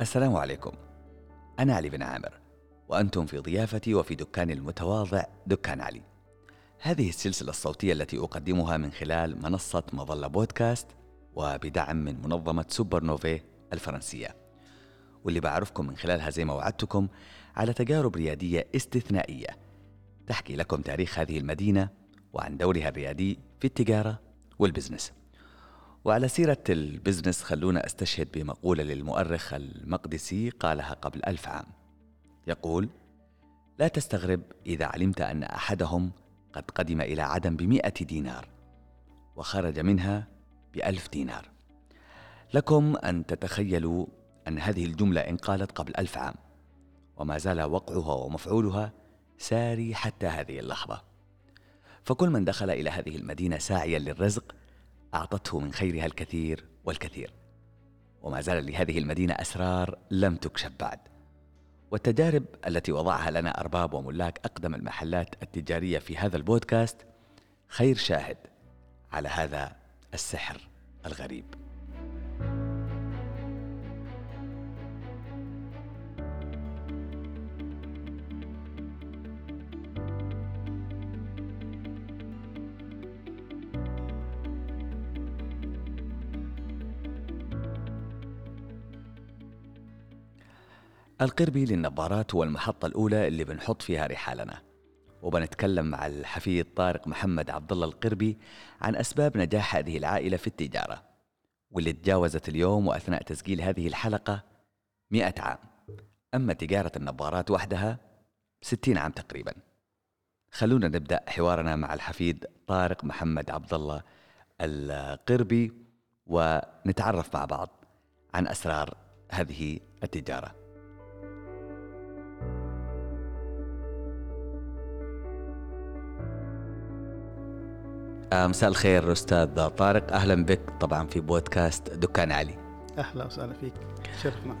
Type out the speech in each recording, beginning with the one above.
السلام عليكم. أنا علي بن عامر وأنتم في ضيافتي وفي دكاني المتواضع دكان علي. هذه السلسلة الصوتية التي أقدمها من خلال منصة مظلة بودكاست وبدعم من منظمة SuperNovae الفرنسية. واللي بعرفكم من خلالها زي ما وعدتكم على تجارب ريادية استثنائية تحكي لكم تاريخ هذه المدينة وعن دورها الريادي في التجارة وال business. وعلى سيرة البزنس خلونا أستشهد بمقولة للمؤرخ المقدسي قالها قبل ألف عام. يقول لا تستغرب إذا علمت أن أحدهم قد قدم إلى عدن بمئة دينار وخرج منها بألف دينار. لكم أن تتخيلوا أن هذه الجملة إن قالت قبل ألف عام وما زال وقعها ومفعولها ساري حتى هذه اللحظة. فكل من دخل إلى هذه المدينة ساعيا للرزق أعطته من خيرها الكثير والكثير. وما زال لهذه المدينة أسرار لم تكشف بعد. والتجارب التي وضعها لنا أرباب وملاك أقدم المحلات التجارية في هذا البودكاست خير شاهد على هذا السحر الغريب. القربي للنظارات هو المحطة الأولى اللي بنحط فيها رحالنا. وبنتكلم مع الحفيد طارق محمد عبد الله القربي عن أسباب نجاح هذه العائلة في التجارة واللي تجاوزت اليوم وأثناء تسجيل هذه الحلقة مئة عام. أما تجارة النظارات وحدها ستين عام تقريبا. خلونا نبدأ حوارنا مع الحفيد طارق محمد عبد الله القربي ونتعرف مع بعض عن أسرار هذه التجارة. مساء الخير أستاذ طارق. أهلا بك طبعا في بودكاست دكان علي. أهلا وسهلا فيك. شرفنا.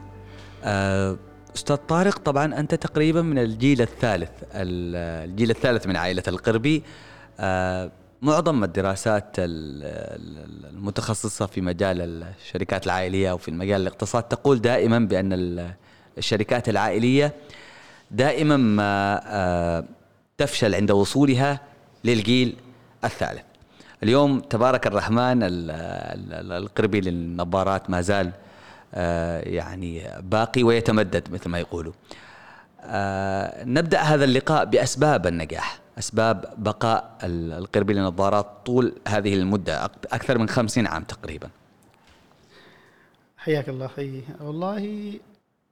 آه، أستاذ طارق طبعا أنت تقريبا من الجيل الثالث الجيل الثالث من عائلة القربي. آه، معظم الدراسات المتخصصة في مجال الشركات العائلية أو في مجال الاقتصاد تقول دائما بأن الشركات العائلية دائما ما تفشل عند وصولها للجيل الثالث. اليوم تبارك الرحمن القربي للنظارات ما زال آه، يعني باقي ويتمدد مثل ما يقولوا. آه، نبدأ هذا اللقاء بأسباب النجاح أسباب بقاء القربي للنظارات طول هذه المدة أكثر من خمسين عام تقريبا. حياك الله أخي. والله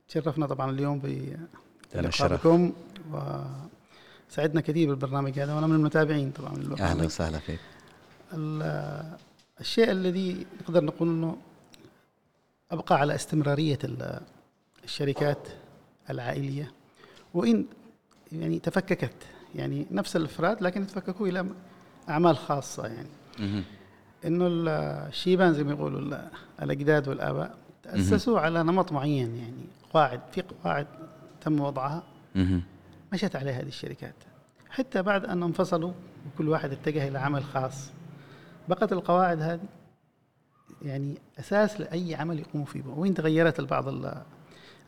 تشرفنا طبعا اليوم بلقائكم وسعدنا كثير بالبرنامج هذا وأنا من المتابعين طبعا أهلا وسهلا فيك. الشيء الذي نقدر نقول إنه أبقى على استمرارية الشركات العائلية. وإن يعني تفككت يعني نفس الإفراد لكن تفككوا إلى أعمال خاصة يعني. إنه الشيبان زي ما يقولوا الأجداد والآباء تأسسوا على نمط معين يعني قواعد في قواعد تم وضعها. مشت عليها هذه الشركات. حتى بعد أن انفصلوا وكل واحد اتجه إلى عمل خاص. بقت القواعد هذه يعني أساس لأي عمل يقوموا فيه. وين تغيرت بعض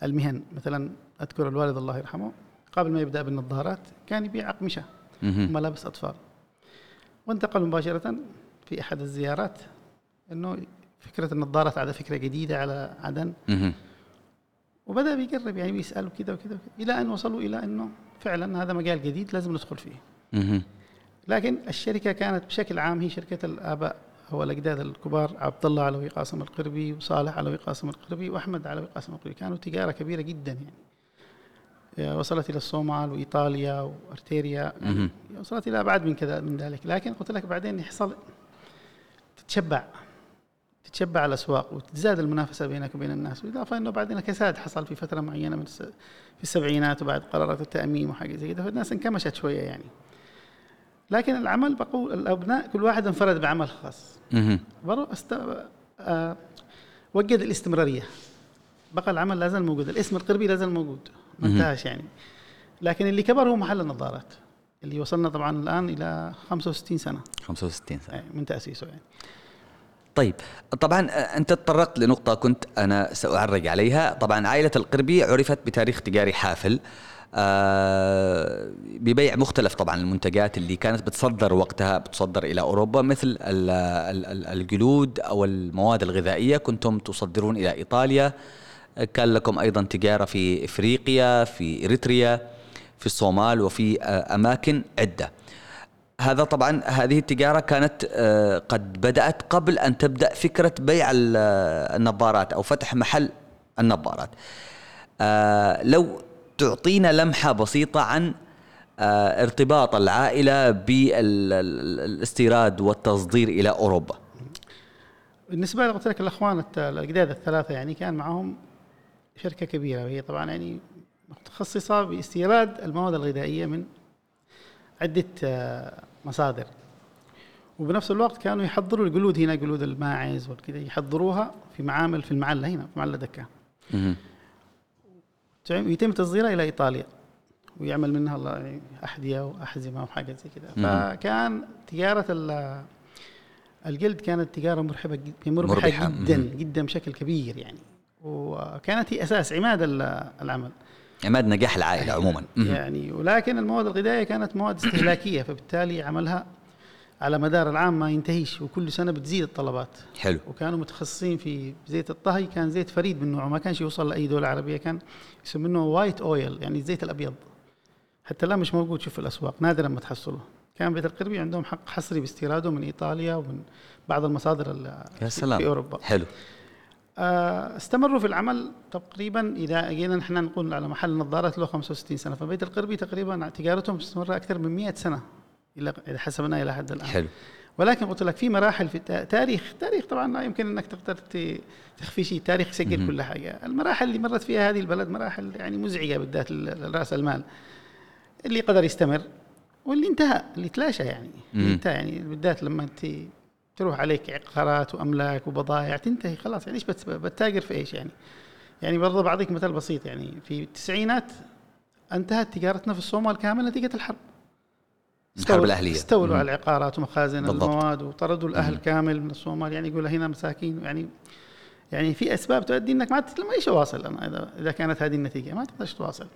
المهن. مثلا أذكر الوالد الله يرحمه قبل ما يبدأ بالنظارات كان يبيع أقمشة وملابس أطفال. وانتقل مباشرة في أحد الزيارات إنه فكرة النظارات على فكرة جديدة على عدن. وبدأ بيقرب يعني بيسال كذا وكذا إلى أن وصلوا إلى إنه فعلا هذا مجال جديد لازم ندخل فيه. لكن الشركة كانت بشكل عام هي شركة الآباء هو الأجداد الكبار عبد الله علوي قاسم القربي وصالح علوي قاسم القربي وأحمد علوي قاسم القربي. كانوا تجارة كبيرة جدا يعني. وصلت إلى الصومال وإيطاليا وأرتيريا. يعني وصلت إلى ابعد من كذا من ذلك. لكن قلت لك بعدين يحصل تتشبع تتشبع الأسواق وتزداد المنافسة بينك وبين الناس. بالاضافه إنه بعدين كساد حصل في فترة معينة من في السبعينات وبعد قرارات التاميم وحاجة زي كذا فالناس انكمشت شوية يعني. لكن العمل بقوا الأبناء كل واحد انفرد بعمل خاص. برضو است... آه وجد الاستمرارية. بقى العمل لا زال موجود. الاسم القربي لا زال موجود. ما انتهاش يعني. لكن اللي كبر هو محل النظارات. اللي وصلنا طبعا الآن إلى 65 سنة. 65 سنة. من تأسيسه يعني. طيب طبعا آه، أنت تطرقت لنقطة كنت أنا سأعرج عليها. طبعا عائلة القربي عرفت بتاريخ تجاري حافل. ببيع مختلف طبعا المنتجات اللي كانت بتصدر وقتها بتصدر إلى أوروبا مثل ال- ال- ال- الجلود أو المواد الغذائية كنتم تصدرون إلى إيطاليا. كان لكم أيضا تجارة في إفريقيا في إريتريا في الصومال وفي آه، أماكن عدة. هذا طبعا هذه التجارة كانت آه، قد بدأت قبل أن تبدأ فكرة بيع ال- آه، النظارات أو فتح محل النظارات. آه، لو تعطينا لمحة بسيطة عن آه، ارتباط العائلة بالاستيراد والتصدير إلى أوروبا. بالنسبة لي قلت لك الأخوان الت- الاجداد الثلاثة يعني كان معهم شركة كبيرة وهي طبعا يعني متخصصة باستيراد المواد الغذائية من عدة آه، مصادر. وبنفس الوقت كانوا يحضروا الجلود هنا جلود الماعز والكذا يحضروها في معامل في المعلة هنا في معلة دكه مهم. يتم تصديرها إلى إيطاليا ويعمل منها الله يعني أحذية وأحزمة وحاجات زي كذا. فكان تجارة ال- الجلد كانت تجارة جد- مربحة, مربحة. جدا مم. جدا بشكل كبير يعني وكانت هي أساس عماد ال- العمل عماد نجاح العائلة عموما مهم. يعني ولكن المواد الغذائية كانت مواد استهلاكية فبالتالي عملها على مدار العام ما ينتهيش وكل سنة بتزيد الطلبات. حلو. وكانوا متخصصين في زيت الطهي كان زيت فريد من نوعه ما كانش يوصل لأي دولة عربية كان يسمونه white oil يعني الزيت الأبيض. حتى الآن مش موجود شوف في الأسواق نادرا ما تحصله. كان بيت القربي عندهم حق حصري باستيراده من إيطاليا ومن بعض المصادر ال- يا سلام. في أوروبا. حلو. آه، استمروا في العمل تقريبا إذا جينا نحن نقول على محل نظارات له 65 سنة. فبيت القربي تقريبا تجارتهم استمر أكثر من 100 سنة. إلى اذا حسبناها إلى حد الآن. حلو. ولكن قلت لك في مراحل في تاريخ تاريخ طبعا لا يمكن إنك تقدر تخفي شيء. تاريخ يسجل. كل حاجة. المراحل اللي مرت فيها هذه البلد مراحل يعني مزعجة بالذات لراس المال. اللي قدر يستمر واللي انتهى اللي تلاشى يعني. اللي. انتهى يعني بالذات لما انت تروح عليك عقارات وأملاك وبضائع تنتهي خلاص. يعني إيش بت- بتتاجر في إيش يعني؟ يعني برضه بعطيك مثال بسيط يعني في التسعينات انتهت تجارتنا في الصومال كامل نتيجة الحرب. الحرب الأهلية. استولوا مم. على العقارات ومخازن بالضبط. المواد وطردوا الأهل مم. كامل من الصومال يعني يقول هنا مساكين يعني يعني في أسباب تؤدي إنك ما إيش اواصل أنا اذا إذا كانت هذه النتيجة ما تقدرش تواصل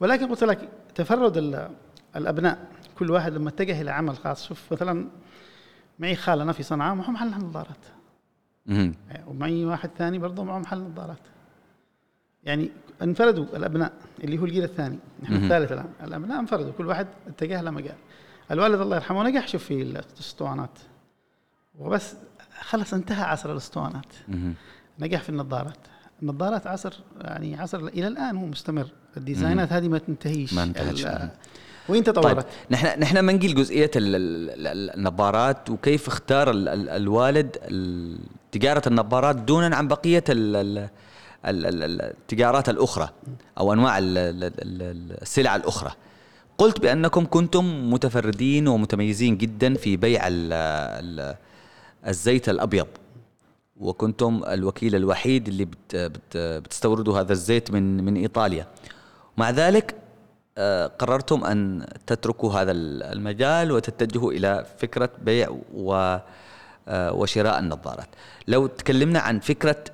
ولكن قلت لك تفرد ال- الأبناء كل واحد لما اتجه إلى عمل خاص شوف مثلا معي خالنا في صنعاء معه محل نظارات. ومعي واحد ثاني برضه معه محل نظارات يعني انفردوا الأبناء اللي هو الجيل الثاني نحن. الثالث الآن الأبناء انفردوا كل واحد اتجه لمجال الوالد الله يرحمه نجح شوف في الاسطوانات وبس خلص انتهى عصر الاسطوانات. نجح في النظارات النظارات عصر يعني عصر إلى الان هو مستمر الديزاينات هذه ما تنتهيش ما انتهتش. وين طيب تطورت نحن نحن ما نقيل جزئيه ال- ال- ال- النظارات وكيف اختار ال- ال- الوالد ال- تجاره النظارات دونا عن بقيه ال- ال- ال- ال- التجارات الاخرى أو انواع ال- ال- ال- السلع الاخرى قلت بأنكم كنتم متفردين ومتميزين جدا في بيع ال- ال- الزيت الأبيض. وكنتم الوكيل الوحيد اللي بت بت بتستوردوا هذا الزيت من من إيطاليا. مع ذلك آه، قررتم أن تتركوا هذا ال- المجال وتتجهوا إلى فكرة بيع و آه، وشراء النظارات. لو تكلمنا عن فكرة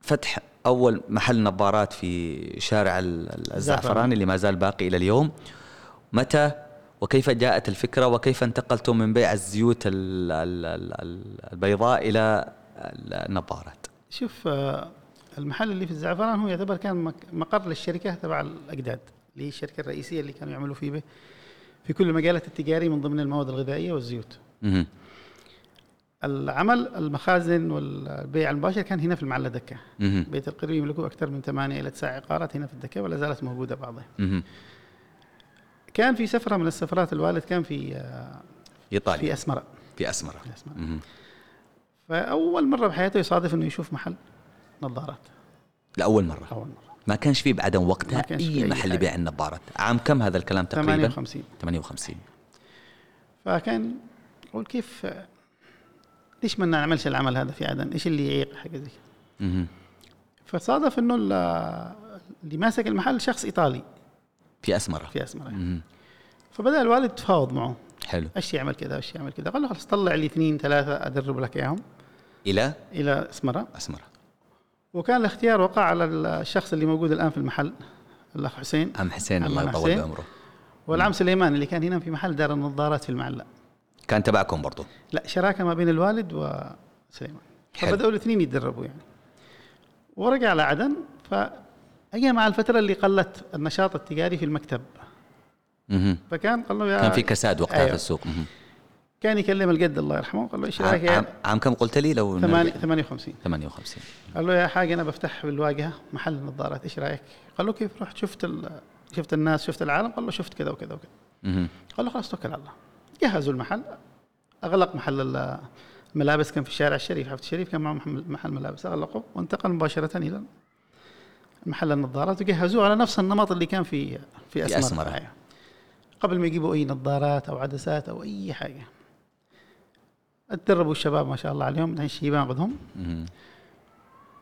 فتح أول محل نظارات في شارع ال- ال- الزعفران اللي ما زال باقي إلى اليوم متى وكيف جاءت الفكرة وكيف انتقلتم من بيع الزيوت ال- ال- ال- ال- البيضاء إلى النظارات شوف آه، المحل اللي في الزعفران هو يعتبر كان مقر للشركة تبع الأجداد اللي هي الشركة الرئيسية اللي كانوا يعملوا فيه به في كل المجالات التجاريه من ضمن المواد الغذائية والزيوت. العمل المخازن والبيع المباشر كان هنا في المعلة. مهم. بيت القربي يملكوا أكثر من ثمانية إلى تسع عقارات هنا في الدكة ولا زالت موجودة بعضها. كان في سفرة من السفرات الوالد كان في آه، إيطاليا. في أسمرة. في أسمرة. في أسمرة. مهم. فأول مرة بحياته يصادف إنه يشوف محل نظارات. لأول مرة. أول مرة. ما كانش في بعدم وقتها أي أي محل حاجة. يبيع النظارات. عام كم هذا الكلام تقريبا؟ 58 58 فكان أقول كيف ليش ما نعملش العمل هذا في عدن؟ إيش اللي يعيق؟ حاجة زي كده؟ فصادف إنه ال- اللي ماسك المحل شخص إيطالي. في أسمرة. في أسمرة. فبدأ الوالد يتفاوض معه. حلو. إيش يعمل كذا؟ إيش يعمل كذا؟ قال له خلاص طلع لي اثنين ثلاثة أدرب لك إياهم. إلى؟ إلى أسمرة. أسمرة. وكان الاختيار وقع على الشخص اللي موجود الآن في المحل الأخ حسين. عم حسين الله يطول. بعمره. والعم سليمان اللي كان هنا في محل دار النظارات في المعلة كان تبعكم برضو. لا شراكة ما بين الوالد وسليمان. فبدأوا الاثنين يتدربوا يعني. ورجع على عدن فاجى مع الفترة اللي قلت النشاط التجاري في المكتب. مهم. فكان قال له يا كان في كساد وقتها أيوه. في السوق. مهم. كان يكلم الجد الله يرحمه قال له إيش رأيك عام, عام, كم قلت لي؟ لو ثمانية- 58 58 قال له يا حاجة أنا بفتح بالواجهه محل نظارات إيش رأيك؟ قال له كيف رحت؟ شفت شفت الناس شفت العالم؟ قال له شفت كذا وكذا وكذا. قال له خلاص توكل على الله. جهزوا المحل. أغلق محل ال- الملابس كان في الشارع الشريف حفظ الشريف كان معه محل ملابس. أغلقه وانتقل مباشرة إلى محل النظارات وجهزوه على نفس النمط اللي كان في في أسمر, أسمر. أيوه. قبل ما يجيبوا أي نظارات أو عدسات أو أي حاجة. اتدربوا الشباب ما شاء الله عليهم الشيبان خذهم مهم.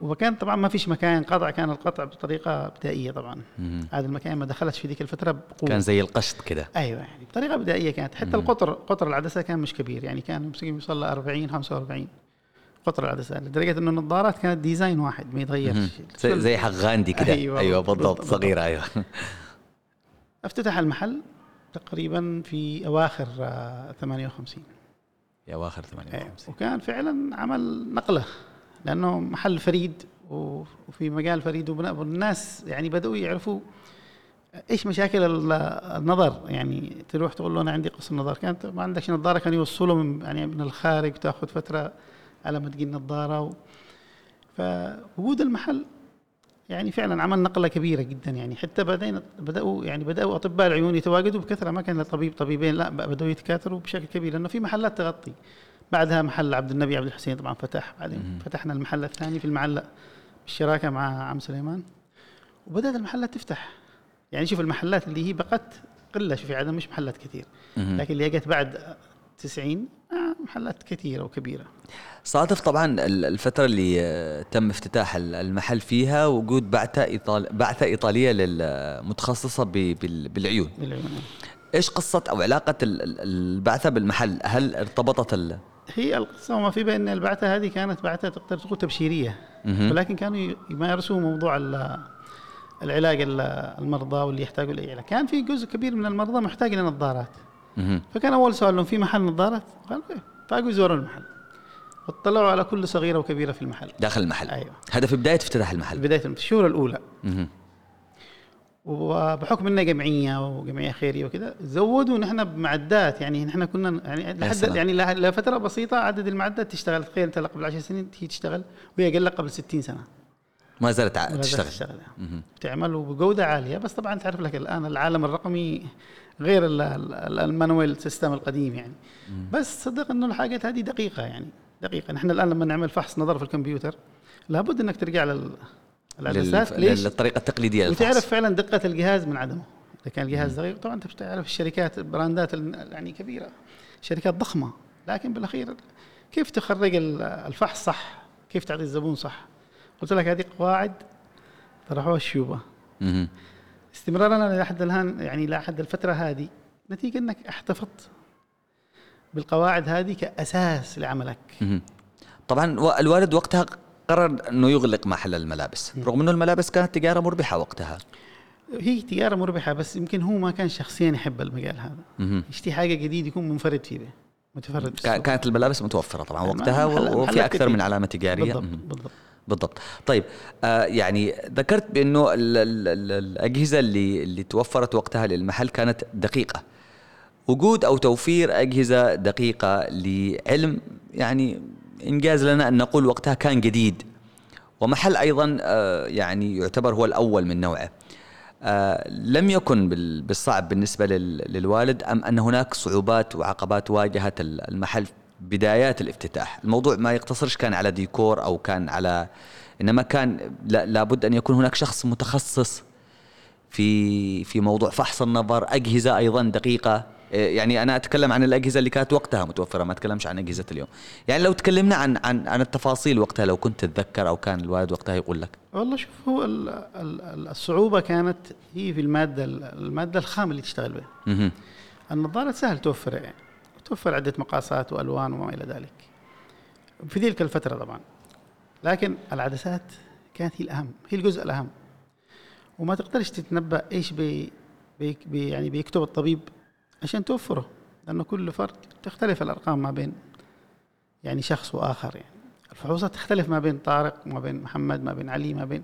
وكان طبعا ما فيش مكان قطع كان القطع بطريقة بدائية طبعا. هذا المكان ما دخلتش في ذيك الفترة بقوة. كان زي القشط كده. أيوه يعني بطريقة بدائية كانت. حتى القطر قطر العدسة كان مش كبير يعني كان يمكن يوصل ل 40 45 قطر العدسه لدرجة إنه النظارات كانت ديزاين واحد ما يتغيرش. زي, زي حق غاندي كده. أيوة، أيوه, بالضبط، بالضبط بالضبط. صغيرة أيوه. افتتح المحل تقريبا في أواخر آه، 58 يا أواخر أيوة. 58 وكان فعلا عمل نقلة لأنه محل فريد وفي مجال فريد والناس يعني بدأوا يعرفوا إيش مشاكل ال- النظر؟ يعني تروح تقول له أنا عندي قصر نظر كانت ما عندكش نظارة كان يوصلوا من يعني من الخارج تأخذ فترة. على ما تجي النظاره و فوجود المحل يعني فعلا عمل نقلة كبيرة جدا يعني. حتى بدأنا بدأوا يعني بدأوا أطباء العيون يتواجدوا بكثرة. ما كان طبيب طبيبين لا بدأوا يتكاثروا بشكل كبير. لأنه في محلات تغطي. بعدها محل عبد النبي عبد الحسين طبعا فتح. بعدين فتحنا المحل الثاني في المعلق بالشراكة مع عم سليمان. وبدأت المحلات تفتح. يعني شوف المحلات اللي هي بقت قلة. شوف عدن مش محلات كثير. لكن اللي جت بعد 90 آه، محلات كثيرة وكبيرة صادف طبعا ال- الفترة اللي آه، تم افتتاح ال- المحل فيها وجود بعثة إيطال... بعثة إيطالية. بال... بالعيون بالعيون. إيش قصة أو علاقة ال- ال- البعثة بالمحل هل ارتبطت ال... هي القصة وما في بين البعثة هذه كانت بعثة تقدر تقول تبشيرية مهم. ولكن كانوا يمارسوا موضوع ال- العلاج ال- المرضى واللي يحتاجوا لاي علاج كان في جزء كبير من المرضى محتاج إلى نظارات مهم. فكان أول سؤال لهم في محل نظارات قالوا إيه فأجوا يزوروا المحل. واطلعوا على كل صغيرة وكبيرة في المحل. داخل المحل. أيوه. هذا في بداية افتتاح المحل. بداية في الشهور الأولى. مهم. وبحكم إنها جمعية وجمعية خيرية وكذا زودوا نحن بمعدات. يعني نحن كنا يعني لحد. يعني لفتره بسيطة عدد المعدات تشتغل. تخيل أنت قبل 10 سنين هي تشتغل وهي قال لك قبل 60 سنة. ما زالت تشتغل. تشتغل. تعمل وبجوده عالية. بس طبعا تعرف لك الآن العالم الرقمي غير ال- ال- ال manual system القديم يعني. بس صدق إنه الحاجات هذه دقيقة يعني دقيقة. نحن الآن لما نعمل فحص نظر في الكمبيوتر لابد إنك ترجع لل لل... ليش؟ للطريقة التقليدية للفحص. وتعرف فعلا دقة الجهاز من عدمه. إذا كان الجهاز دقيق طبعا انت بتعرف الشركات البراندات ال- يعني كبيرة شركات ضخمة. لكن بالأخير كيف تخرج ال- الفحص صح؟ كيف تعطي الزبون صح؟ قلت لك هذه قواعد طرحوها الشيوبه. استمرارنا لحد الان يعني لحد الفترة هذه نتيجة أنك احتفظت بالقواعد هذه كأساس لعملك. طبعا الوالد وقتها قرر إنه يغلق محل الملابس رغم إنه الملابس كانت تجارة مربحة وقتها هي تجارة مربحة بس يمكن هو ما كان شخصيا يحب المجال هذا. يشتي حاجة جديد يكون منفرد فيه متفرد. كانت الملابس متوفرة طبعا وقتها وفي أكثر. من علامة تجارية بالضبط. بالضبط بالضبط. طيب آه يعني ذكرت بأنه ال ال ال الأجهزة اللي اللي توفرت وقتها للمحل كانت دقيقة. وجود أو توفير أجهزة دقيقة لعلم يعني إنجاز لنا أن نقول وقتها كان جديد. ومحل أيضا آه يعني يعتبر هو الأول من نوعه. آه لم يكن بال- بالصعب بالنسبة لل- للوالد أم أن هناك صعوبات وعقبات واجهت ال- المحل بدايات الافتتاح. الموضوع ما يقتصرش كان على ديكور أو كان على إنما كان لا- لابد أن يكون هناك شخص متخصص في في موضوع. فحص النظر أجهزة أيضا دقيقة. إيه، يعني أنا أتكلم عن الأجهزة اللي كانت وقتها متوفرة ما أتكلمش عن أجهزة اليوم. يعني لو تكلمنا عن عن عن التفاصيل وقتها لو كنت تتذكر أو كان الوالد وقتها يقول لك. والله شوف هو ال- ال- ال- الصعوبة كانت هي في المادة المادة الخام اللي تشتغل بها. النظارة سهل توفرها يعني. توفر عدة مقاسات وألوان وما إلى ذلك. في تلك الفترة طبعا. لكن العدسات كانت هي الأهم هي الجزء الأهم. وما تقدرش تتنبأ إيش بي بي يعني بيكتب الطبيب عشان توفره لأنه كل فرد تختلف الأرقام ما بين يعني شخص وآخر يعني. الفحوصات تختلف ما بين طارق ما بين محمد ما بين علي ما بين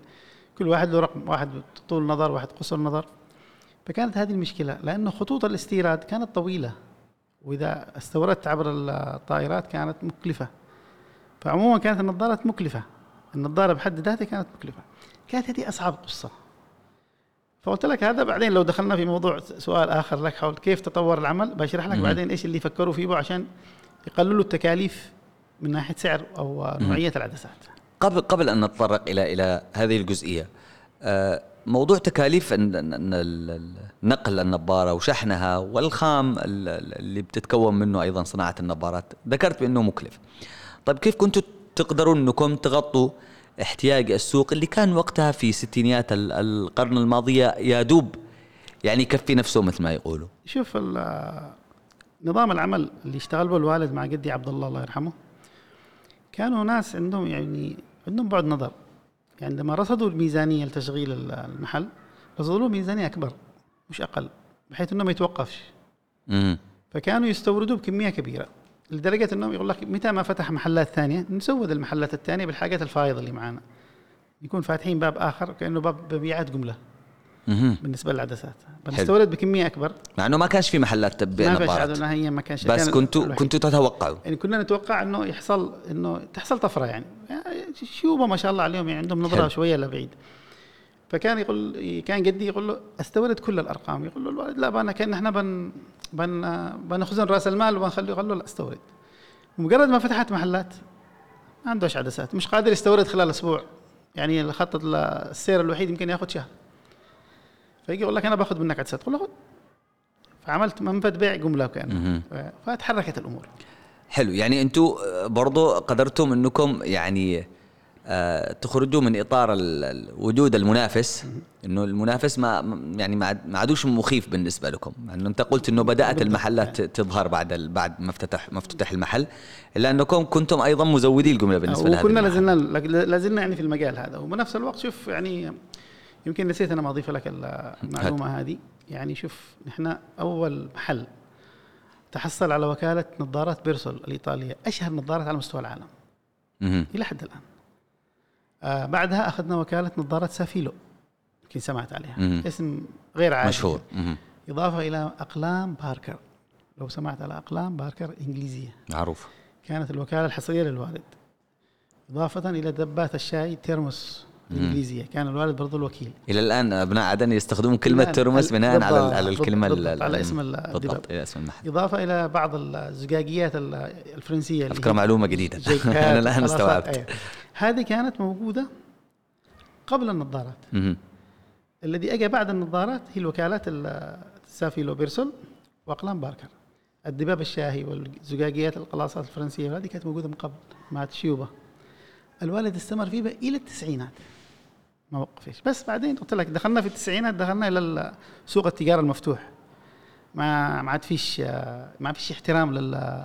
كل واحد له رقم واحد طول نظر واحد قصر نظر. فكانت هذه المشكلة لأنه خطوط الاستيراد كانت طويلة. وإذا استوردت عبر الطائرات كانت مكلفة. فعموما كانت النظارات مكلفة. النظارة بحد ذاتها كانت مكلفة. كانت هذه أصعب قصة. فقلت لك هذا بعدين لو دخلنا في موضوع سؤال آخر لك حول كيف تطور العمل بشرح لك بعدين إيش اللي فكروا فيه عشان يقللوا التكاليف من ناحية سعر أو نوعية العدسات. قبل قبل أن نتطرق إلى إلى هذه الجزئية آه، موضوع تكاليف نقل النظاره وشحنها والخام اللي بتتكون منه أيضا صناعة النظارات ذكرت بأنه مكلف. طيب كيف كنتوا تقدرون إنكم تغطوا احتياج السوق اللي كان وقتها في ستينيات القرن الماضية يا دوب يعني يكفي نفسه مثل ما يقولوا. شوف نظام العمل اللي اشتغل به الوالد مع جدي عبد الله الله يرحمه كانوا ناس عندهم يعني عندهم بعد نظر. يعني عندما رصدوا الميزانية لتشغيل المحل رصدوا له ميزانية أكبر مش أقل بحيث إنه ما يتوقفش. فكانوا يستوردوا بكمية كبيرة لدرجة إنهم يقول لك متى ما فتح محلات ثانية نسود المحلات الثانية بالحاجات الفايضه اللي معانا. يكون فاتحين باب آخر كأنه باب مبيعات جمله بالنسبة للعدسات. بنستورد بكمية أكبر. مع إنه ما كانش في محلات تبيع نظارات ما هي ما كانش بس كنتوا كنتوا تتوقعوا. يعني كنا نتوقع إنه يحصل إنه تحصل طفرة يعني, يعني شيوبه ما شاء الله عليهم يعني عندهم نظرة حل. شوية لبعيد. فكان يقول كان جدي يقول له أستورد كل الأرقام. يقول له الوالد لا بنا كأن إحنا بن بن بنخزن رأس المال وبنخليه يقول له لا استورد. مجرد ما فتحت محلات ما عندوش عدسات مش قادر يستورد خلال أسبوع. يعني الخط السير الوحيد يمكن ياخذ شهر. فيجي يقول لك أنا باخذ منك عدسات. تقول له خذ فعملت منفذ بيع جملة وكان فتحركت الأمور. حلو. يعني أنتم برضو قدرتم أنكم يعني آه، تخرجوا من إطار وجود المنافس. إنه المنافس ما يعني ما عادوش مخيف بالنسبة لكم. انه أنت قلت إنه بدأت المحلات تظهر بعد بعد ما افتتح ما افتتح المحل. إلا أنكم كنتم أيضا مزودي الجملة بالنسبة لهذا وكنا لازلنا لازلنا يعني في المجال هذا. وبنفس الوقت شوف يعني يمكن نسيت أنا ما أضيف لك المعلومة هذه. يعني شوف نحن أول محل تحصل على وكالة نظارات بيرسول الإيطالية أشهر نظارات على مستوى العالم. إلى حد الآن. آه بعدها أخذنا وكالة نظارات سافيلو يمكن سمعت عليها. مم. اسم غير عادي. مشهور. مم. إضافة إلى أقلام باركر. لو سمعت على أقلام باركر إنجليزية. معروف. كانت الوكالة الحصرية للوالد. إضافة إلى دبات الشاي تيرموس. الإنجليزية كان الوالد برضه الوكيل. إلى الآن أبناء عدن يستخدمون كلمة ترمس بناء على على الكلمة بالضبط على اسم بالضبط إلى اسم المحل. إضافة إلى بعض الزجاجيات الفرنسية أفكار معلومة جديدة. أنا الآن استوعبت. أيه. هذه كانت موجودة قبل النظارات. الذي اجى بعد النظارات هي الوكالات السافيلو بيرسول وأقلام باركر. الدباب الشاهي والزجاجيات القلاصات الفرنسية هذه كانت موجودة من قبل مع تشيوبه الوالد استمر فيها إلى التسعينات. ما وقفش بس بعدين قلت لك دخلنا في التسعينات دخلنا إلى سوق التجارة المفتوح ما ما عاد فيش ما عاد فيش احترام لل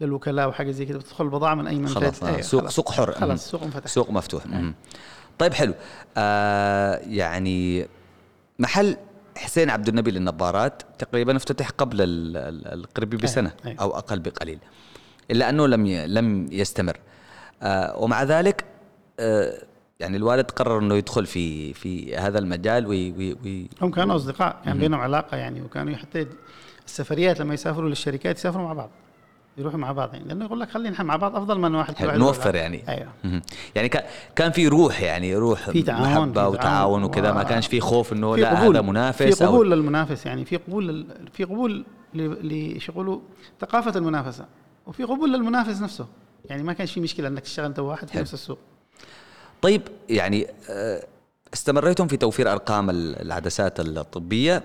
للوكلاء وحاجة زي كده بتدخل البضاعه من أي منفذ خلاص آه. سوق خلاص. سوق حر خلاص سوق منفتح سوق مفتوح مم. طيب حلو آه يعني محل حسين عبد النبي للنظارات تقريبا افتتح قبل القربي بسنة أي. أي. أو أقل بقليل إلا أنه لم لم يستمر آه ومع ذلك آه يعني الوالد قرر إنه يدخل في في هذا المجال وي وي وي. هم كانوا أصدقاء كان بينهم علاقة يعني وكانوا حتى السفريات لما يسافروا للشركات يسافروا مع بعض يروحوا مع بعض يعني لأنه يقول لك خلينا مع بعض أفضل من واحد كل نوفر يعني. أيوه. يعني كان في روح يعني روح في تعاون محبة وتعاون وكذا ما كانش في خوف إنه لا هذا منافس في قبول للمنافس يعني في قبول في قبول لشغله ثقافة المنافسة وفي قبول للمنافس نفسه. يعني ما كانش في مشكلة إنك تشتغل أنت واحد في نفس السوق. طيب يعني آه، استمريتم في توفير أرقام العدسات الطبية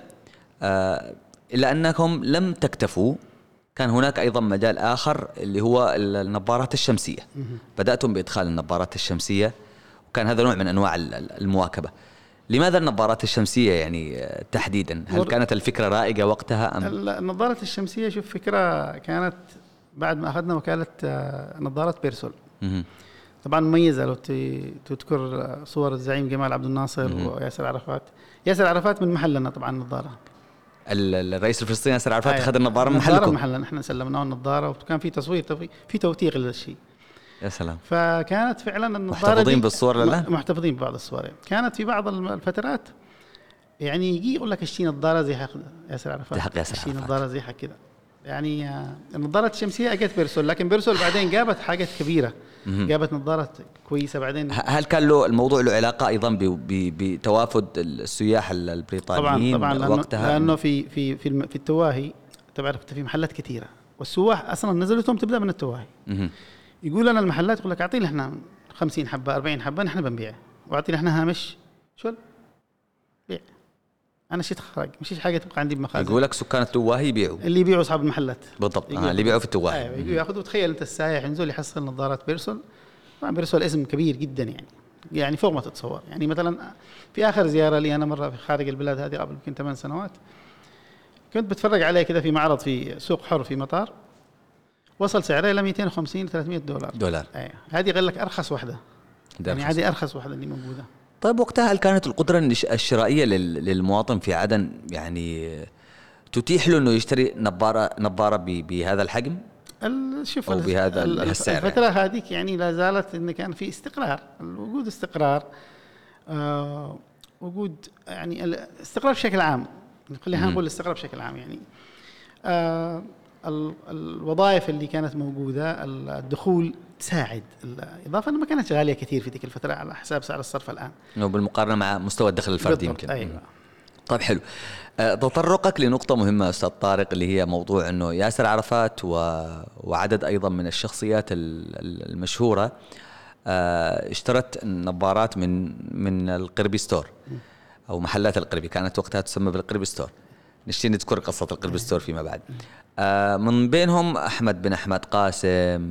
آه، إلا أنكم لم تكتفوا. كان هناك أيضا مجال آخر اللي هو النظارات الشمسية. بدأتم بإدخال النظارات الشمسية وكان هذا نوع من أنواع المواكبة. لماذا النظارات الشمسية يعني آه، تحديدا؟ هل كانت الفكرة رائجة وقتها أم؟ النظارات الشمسية شوف فكرة كانت بعد ما أخذنا وكالة نظارة بيرسول. طبعا مميزة لو تذكر صور الزعيم جمال عبد الناصر. وياسر عرفات ياسر عرفات من محلنا طبعا النظاره ال- الرئيس الفلسطيني ياسر عرفات أيوة. اخذ النظارة من محلكم محلنا نحن سلمناه النظارة وكان في تصوير في توثيق للشيء يا سلام فكانت فعلا النظارة محتفظين بالصور لا؟ محتفظين ببعض الصور يعني. كانت في بعض الفترات يعني يجي يقول لك اشتري نظارة زي حق ياسر عرفات زي حق ياسر اشتري عرفات. نظارة زي حق كذا يعني آه، النظارات الشمسية أجت بيرسول لكن بيرسول بعدين جابت حاجات كبيرة. جابت نظارات كويسة بعدين. هل كان له الموضوع له علاقة أيضا بتوافد السياح ال- طبعا البريطانيين طبعا لأنه, وقتها؟ لأنه في في في, في التواهي تعرف في محلات كثيرة. والسواح أصلا نزلتهم تبدأ من التواهي. يقول لنا المحلات يقول لك اعطينا إحنا 50 حبة 40 حبة نحن بنبيع. واعطينا إحنا هامش. شو؟ بيع. أنا شيت خرج مش حاجة تبقى عندي بمخازن. يقول لك سكان التواهي يبيعوا. اللي يبيعوا أصحاب المحلات. بالضبط آه اللي يبيعوا في التواهي. أيوه يجوا ياخذوا تخيل أنت السايح ينزل يحصل نظارات بيرسول طبعا بيرسول اسم كبير جدا يعني. يعني فوق ما تتصور. يعني مثلا في آخر زيارة لي أنا مرة في خارج البلاد هذه قبل يمكن ثمان سنوات. كنت بتفرج عليه كذا في معرض في سوق حر في مطار. وصل سعره إلى 250 ل 300 دولار. دولار. أيوه. هذه قال لك أرخص واحدة ده يعني. هذه أرخص واحدة اللي موجودة. طيب وقتها هل كانت القدرة الشرائية لل- للمواطن في عدن يعني تتيح له إنه يشتري نظارة نظارة بهذا الحجم؟ ال- شوف ال- بهذا ال- السعر الفترة هذيك يعني لا زالت إن كان في استقرار وجود استقرار آه وجود يعني الاستقرار بشكل عام خلينا. نقول الاستقرار بشكل عام يعني آه ال- الوظائف اللي كانت موجودة ال- الدخول تساعد الإضافة أنها ما كانت غالية كثير في ذيك الفترة على حساب سعر الصرف الآن. إنه بالمقارنة مع مستوى الدخل الفردي يمكن. أيوة. طيب حلو. آه، تطرقك لنقطة مهمة أستاذ طارق اللي هي موضوع أنه ياسر عرفات و... وعدد أيضا من الشخصيات ال- ال- المشهورة آه، اشترت نظارات من من القربي Store أو محلات القربي كانت وقتها تسمى بالقربي Store. نشتي نذكر قصة القربي Store فيما بعد. آه، من بينهم أحمد بن أحمد قاسم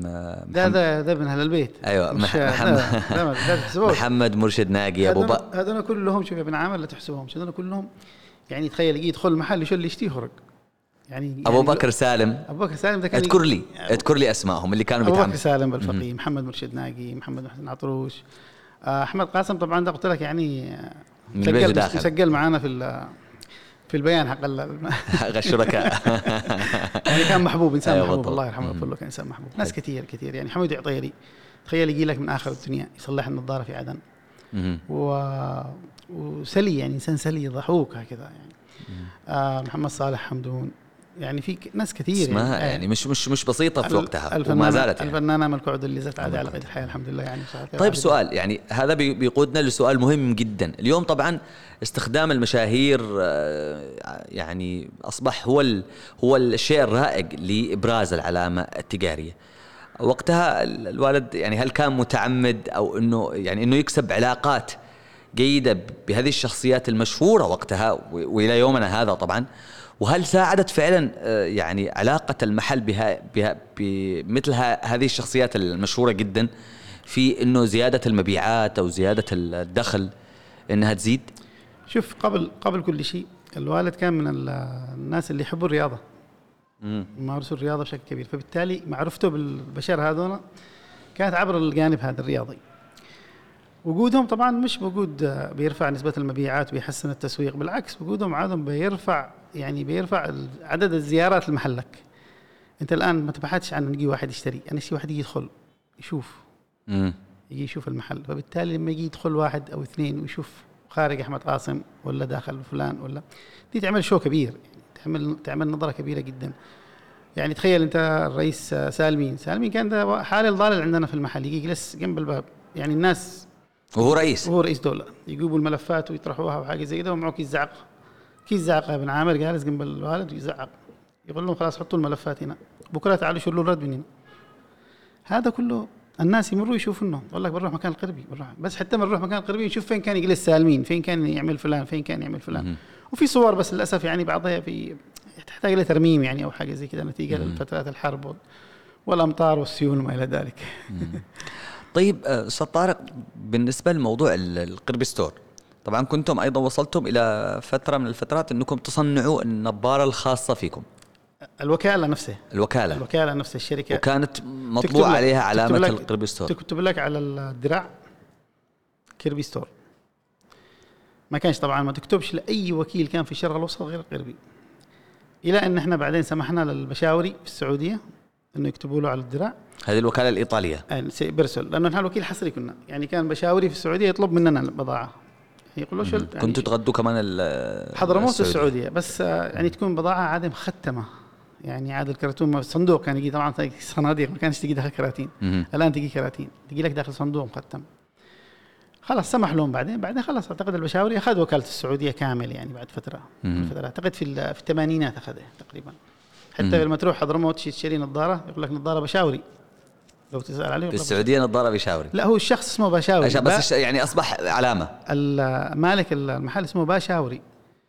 آه، ده محمد, ده ده من أهل البيت. أيوة، مش محمد-. محمد مرشد ناقي أبو بكر هذول كلهم شوف يا ابن عامر لا تحسبهمش هذول كلهم يعني تخيل يجي يدخل المحل شو اللي يشتيه يخرج يعني أبو يعني بكر سالم. أبو بكر سالم ده كان اذكر لي اذكر لي أسمائهم اللي كانوا أبو بكر بيتعاملوا. سالم بالفقيه محمد مرشد ناقي محمد محسن عطروش. آه، أحمد قاسم طبعا ده قلت لك يعني آه، من سجل- داخل. سجل معانا في ال- في البيان حق ال- الشركاء. يعني كان محبوب إنسان أيوة محبوب. الله يرحمه ويغفر له كان إنسان محبوب. ناس كثير كثير. يعني حمود عطيري تخيل يجي لك من آخر الدنيا يصلح النظاره في عدن. و... وسلي يعني إنسان سلي ضحوك هكذا يعني. آه محمد صالح حمدون. يعني في ناس كثير اسمها يعني, يعني مش مش مش بسيطة في وقتها وما زالت يعني. الفنانة أمل كعد اللي زالت عادي على قيد الحياة الحمد لله يعني. طيب. سؤال يعني هذا بي- بيقودنا لسؤال مهم جدا. اليوم طبعا استخدام المشاهير آه، يعني أصبح هو ال- هو الشيء الرائج لإبراز العلامة التجارية. وقتها ال- الوالد يعني هل كان متعمد أو انه يعني إنه يكسب علاقات جيدة بهذه الشخصيات المشهورة وقتها وإلى يومنا هذا طبعا؟ وهل ساعدت فعلا آه، يعني علاقة المحل بها بها بمثل هذه الشخصيات المشهورة جدا في إنه زيادة المبيعات أو زيادة الدخل إنها تزيد؟ شوف قبل قبل كل شيء الوالد كان من ال- الناس اللي يحبوا الرياضة. يمارسوا الرياضة بشكل كبير. فبالتالي معرفته بالبشر هذول كانت عبر الجانب هذا الرياضي. وجودهم طبعا مش وجود آه، بيرفع نسبة المبيعات وبيحسن التسويق. بالعكس وجودهم عادهم بيرفع يعني بيرفع عدد الزيارات لمحلك انت الآن ما تبحثش عن نجي واحد يشتري أنا شي واحد يجي يدخل يشوف. امم يجي يشوف المحل. فبالتالي لما يجي يدخل واحد أو اثنين ويشوف خارج أحمد قاسم ولا داخل فلان ولا دي تعمل شو كبير يعني تعمل تعمل نظرة كبيرة جدا. يعني تخيل أنت الرئيس سالمين. سالمين كان ده حالي الضالل عندنا في المحل يجي يجلس جنب الباب. يعني الناس وهو رئيس. وهو رئيس دولة. يجيبوا الملفات ويطرحوها وحاجة زي كده ومعه كيس زعق كيس زعق يا ابن عامر جالس جنب الوالد ويزعق يقول لهم خلاص حطوا الملفات هنا. بكرة تعالوا شيلوا الرد من هنا. هذا كله الناس يمروا يشوفوا انه يقول لك بنروح مكان القربي بنروح. بس حتى ما نروح مكان القربي نشوف فين كان يجلس سالمين فين كان يعمل فلان فين كان يعمل فلان. وفي صور بس للأسف يعني بعضها في تحتاج إلى ترميم يعني أو حاجة زي كذا نتيجة لفترات الحرب وال- والأمطار والسيول وما إلى ذلك. طيب آه، أستاذ طارق بالنسبة لموضوع ال- القربي Store طبعا كنتم أيضا وصلتم إلى فترة من الفترات إنكم تصنعوا النظاره الخاصة فيكم. الوكالة نفسها. الوكالة. الوكالة نفس الشركة. وكانت مطبوع عليها علامة لك- القربي Store. تكتب لك على الدراع قربي Store. ما كانش طبعا ما تكتبش لأي وكيل كان في الشرق الأوسط غير قربي إلى أن إحنا بعدين سمحنا للبشاوري في السعودية إنه يكتبوا له على الدراع هذه الوكالة الإيطالية. برسل. لأنه نحن الوكيل حصري كنا. يعني كان بشاوري في السعودية يطلب مننا البضاعة. يقول له يعني كنتوا تغدوا كمان ال- حضرموت السعودية. السعودية بس آه، يعني تكون بضاعة عادة مختمة. يعني عاد الكرتون صندوق كان يجي طبعا صناديق ما كانش تجي داخل كراتين. الآن تجي كراتين. تجي لك داخل صندوق مختم. خلاص سمح لهم بعدين. بعدين خلاص أعتقد البشاوري أخذ وكالة السعودية كامل يعني بعد فترة. مم. فترة. أعتقد في في الثمانينات أخذها تقريبا. حتى لما تروح حضرموت تشتري نظارة يقول لك نظارة بشاوري. لو تسأل عليه في السعودية نظارة بشاوري. لا هو الشخص اسمه با- بس الش- يعني أصبح علامة. ال- مالك المحل اسمه باشاوري.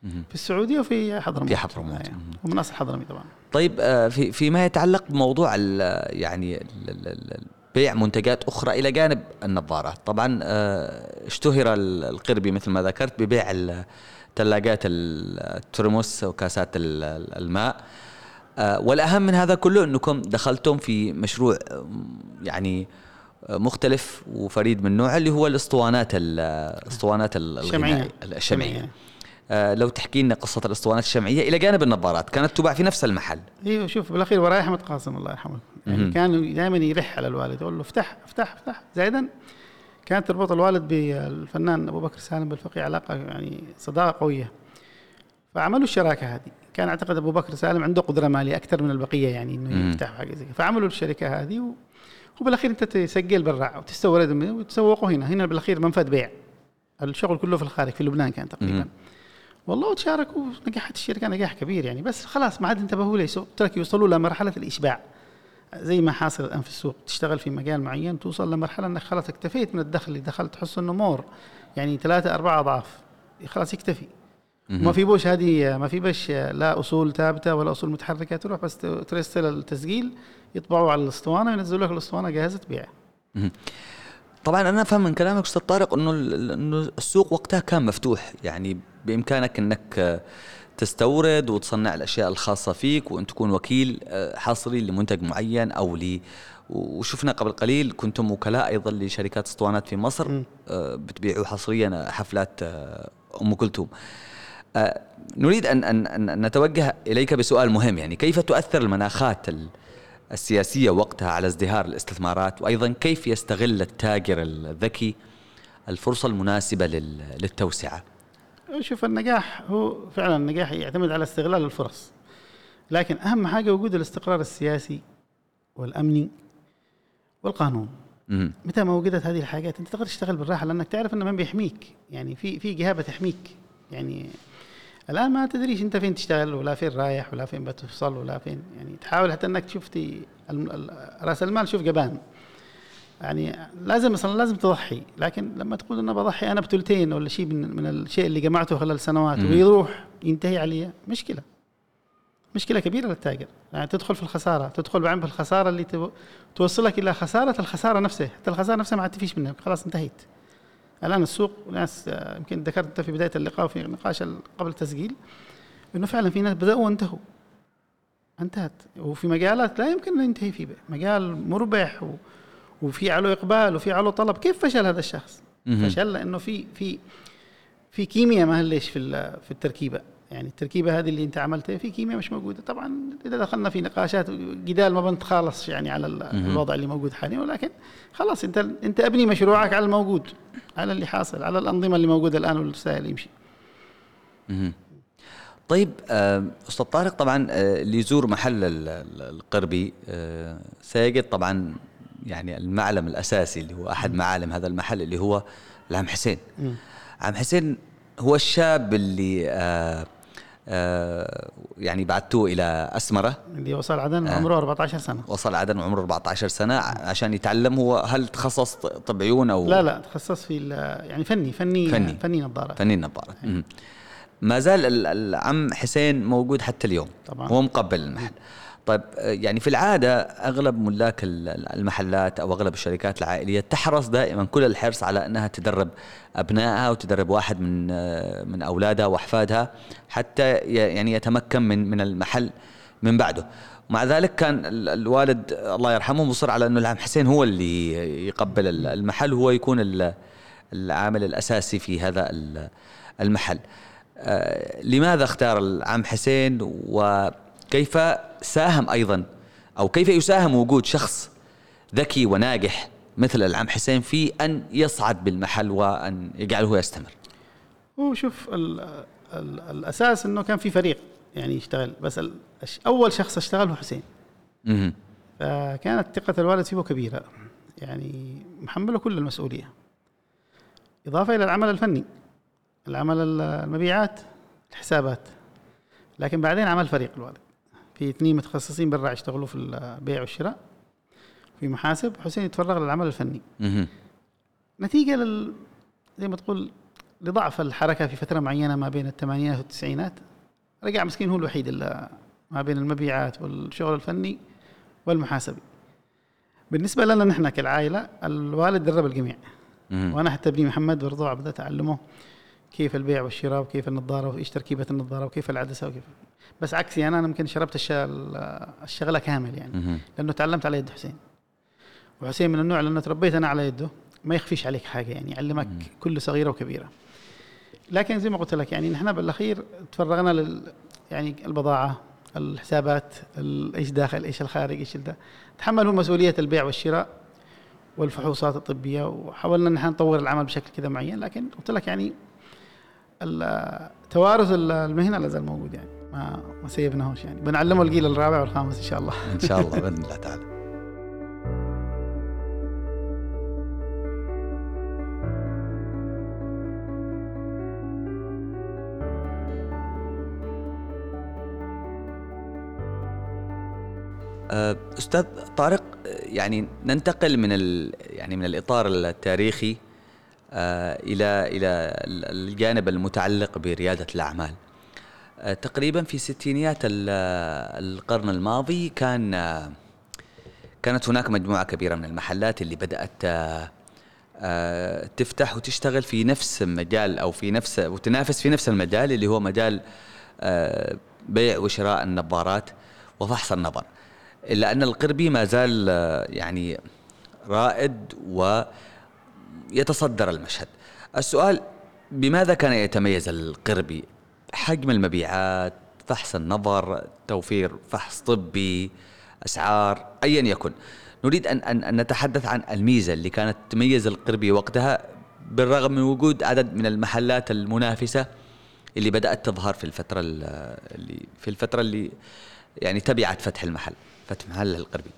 في السعودية وفي حضرموت. في حضرموت. آه، ومن أصل حضرمي طبعا. طيب آه، في فيما يتعلق بموضوع ال- يعني ال- بيع منتجات أخرى إلى جانب النظارات طبعا آه، اشتهر ال- القربي مثل ما ذكرت ببيع ثلاجات ال- الترمس وكاسات ال- ال- الماء. والأهم من هذا كله أنكم دخلتم في مشروع آم، يعني آه، مختلف وفريد من نوعه اللي هو الأسطوانات ال- الاسطوانات ال- الشمعية. الشمعية. آه، لو تحكي لنا قصة الأسطوانات الشمعية إلى جانب النظارات كانت تباع في نفس المحل. أيوه شوف بالأخير وراي أحمد قاسم الله يرحمه. يعني. كان دائما يرح على الوالد يقول له افتح افتح افتح. زائدا كانت تربط الوالد بالفنان أبو بكر سالم بالفقيه علاقة يعني صداقة قوية. فعملوا الشراكة هذه. كان أعتقد أبو بكر سالم عنده قدرة مالية أكثر من البقية يعني. إنه يفتح حاجة زي كده. فعملوا الشركة هذه و... وبالأخير أنت تسجل برا وتستورد وتسوقه هنا. هنا بالأخير منفذ بيع. الشغل كله في الخارج في لبنان كان تقريبا. مم. والله وتشاركوا نجحت الشركة نجاح كبير يعني. بس خلاص ما عاد انتبهوا لي ترك يوصلوا لمرحله الإشباع. زي ما حاصل الآن في السوق. تشتغل في مجال معين توصل لمرحله إنك خلاص اكتفيت من الدخل اللي دخلت تحس انه more يعني ثلاثة أربعة أضعاف. خلاص يكتفي. مهم. ما في بوش هذه ما في بش لا أصول ثابتة ولا أصول متحركة تروح بس ترسل التسجيل يطبعوا على الأسطوانة وينزلوا لك الأسطوانة جاهزة بيع مهم. طبعا أنا أفهم من كلامك أستاذ طارق إنه إنه السوق وقتها كان مفتوح يعني بإمكانك إنك تستورد وتصنع الأشياء الخاصة فيك وأن تكون وكيل آه، حصري لمنتج معين أو ل وشفنا قبل قليل كنتم وكلاء أيضا لشركات أسطوانات في مصر. آه، بتبيعوا حصريا حفلات آه، أم كلثوم نريد ان ان ان أن نتوجه إليك بسؤال مهم يعني كيف تؤثر المناخات ال- السياسية وقتها على ازدهار الاستثمارات؟ وأيضا كيف يستغل التاجر الذكي الفرصة المناسبة لل- للتوسعة؟ شوف النجاح هو فعلا النجاح يعتمد على استغلال الفرص لكن أهم حاجة وجود الاستقرار السياسي والأمني والقانون. متى ما وجدت هذه الحاجات أنت تقدر تشتغل بالراحة لأنك تعرف إن من بيحميك يعني في في جهه بتحميك يعني الآن ما تدريش أنت فين تشتغل ولا فين رايح ولا فين بتوصل ولا فين. يعني تحاول حتى إنك شفتي ال- رأس المال شوف جبان. يعني لازم أصلا لازم تضحي. لكن لما تقول أنا بضحي أنا بثلثين ولا شيء من من الشيء اللي جمعته خلال سنوات. ويروح ينتهي علي مشكلة. مشكلة كبيرة للتاجر. يعني تدخل في الخسارة تدخل في الخسارة اللي تو- توصلك إلى خسارة الخسارة نفسها. حتى الخسارة نفسها ما عاد تفيش منها خلاص انتهيت. الآن السوق ناس يمكن ذكرت انت في بداية اللقاء في نقاش قبل التسجيل إنه فعلا في ناس بدأوا وانتهوا. انتهت. وفي مجالات لا يمكن أن ينتهي فيه مجال مربح و وفي عليه إقبال وفي عليه طلب. كيف فشل هذا الشخص. فشل لأنه في في في كيمياء ما في في التركيبة؟ يعني التركيبة هذه اللي انت عملتها في كيمياء مش موجودة طبعا إذا دخلنا في نقاشات جدال ما بنتخالص يعني على. الوضع اللي موجود حاليا ولكن خلاص انت انت ابني مشروعك على الموجود على اللي حاصل على الأنظمة اللي موجودة الآن والسائل يمشي. طيب آه، أستاذ طارق طبعا آه، اللي يزور محل ال- ال- القربي آه، سيجد طبعا يعني المعلم الأساسي اللي هو أحد معالم هذا المحل اللي هو العم حسين. عم حسين هو الشاب اللي يعني بعثتوه إلى أسمرة اللي وصل عدن آه. عمره 14 سنة وصل عدن وعمره 14 سنة عشان يتعلم هو هل تخصص طب عيون أو لا لا تخصص في يعني فني فني فني. فني نظارة فنين نظارة مهم. ما زال ال- العم حسين موجود حتى اليوم طبعاً. هو مقبل المحل طيب يعني في العادة أغلب ملاك ال- المحلات أو أغلب الشركات العائلية تحرص دائما كل الحرص على أنها تدرب أبنائها وتدرب واحد من من أولادها وأحفادها حتى يعني يتمكن من من المحل من بعده. مع ذلك كان الوالد الله يرحمه مصر على أنه العم حسين هو اللي يقبل المحل هو يكون العامل الأساسي في هذا المحل. آه، لماذا اختار العم حسين؟ وكيف ساهم أيضا أو كيف يساهم وجود شخص ذكي وناجح مثل العم حسين في أن يصعد بالمحل وأن يجعله يستمر؟ هو شوف ال ال الأساس إنه كان في فريق يعني يشتغل بس أول شخص اشتغل هو حسين فكانت ثقة الوالد فيه كبيرة. يعني محمله كل المسؤولية. إضافة إلى العمل الفني العمل المبيعات الحسابات. لكن بعدين عمل فريق الوالد. في اثنين متخصصين برا يشتغلوا في البيع والشراء. في محاسب حسين يتفرغ للعمل الفني. نتيجة لل زي ما تقول لضعف الحركة في فترة معينة ما بين الثمانينات والتسعينات. رجع مسكين هو الوحيد اللي ما بين المبيعات والشغل الفني والمحاسبي. بالنسبة لنا نحن كالعائلة الوالد درب الجميع. وأنا حتى ابني محمد برضو بدات اعلمه كيف البيع والشراء وكيف النظارة وإيش تركيبة النظارة وكيف العدسة وكيف بس عكسي أنا أنا يمكن شربت الشغلة كامل يعني لأنه تعلمت على يد حسين. وحسين من النوع لأنه تربيت أنا على يده ما يخفيش عليك حاجة يعني يعلمك كل صغيرة وكبيرة. لكن زي ما قلت لك يعني نحن بالأخير تفرغنا لل يعني البضاعة الحسابات إيش داخل إيش الخارج إيش ده. تحملوا مسؤولية البيع والشراء والفحوصات الطبية وحاولنا ان إحنا نطور العمل بشكل كذا معين لكن قلت لك يعني توارث المهنة لا زال موجود يعني. ما ما سيبناهوش يعني. بنعلمه الجيل الرابع والخامس إن شاء الله. إن شاء الله بإذن الله تعالى. آه، أستاذ طارق يعني ننتقل من ال يعني من الإطار التاريخي إلى إلى الجانب المتعلق بريادة الأعمال. آه، تقريبا في ستينيات القرن الماضي كان كانت هناك مجموعة كبيرة من المحلات اللي بدأت تفتح وتشتغل في نفس المجال أو في نفس وتنافس في نفس المجال اللي هو مجال بيع وشراء النظارات وفحص النظر. إلا أن القربي ما زال آه، يعني رائد ويتصدر المشهد. السؤال بماذا كان يتميز القربي؟ حجم المبيعات فحص النظر توفير فحص طبي أسعار أيا يكن. نريد أن, أن نتحدث عن الميزة اللي كانت تميز القربي وقتها بالرغم من وجود عدد من المحلات المنافسة اللي بدأت تظهر في الفترة اللي في الفترة اللي يعني تبعت فتح المحل فتح محل القربي.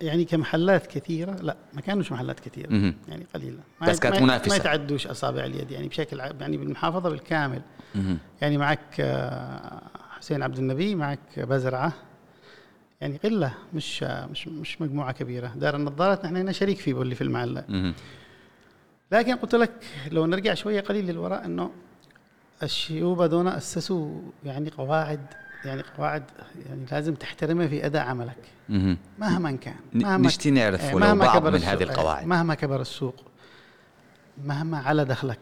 يعني كمحلات كثيرة لا ما كانوش محلات كثيرة مم. يعني قليلة. ما بس كانت منافسه ما يتعدوش أصابع اليد يعني بشكل يعني بالمحافظة بالكامل. مم. يعني معك آه، حسين عبد النبي معك بزرعة يعني قلة مش مش مش مجموعة كبيرة. دار النظارات نحن هنا شريك فيه واللي في المعلة لكن قلت لك لو نرجع شوية قليل للوراء إنه الشيوبه دون أسسوا يعني قواعد يعني قواعد يعني لازم تحترمها في أداء عملك. مهما كان مهما نشتي نعرف إيه، ولو بعض من هذه القواعد. مهما كبر السوق مهما على دخلك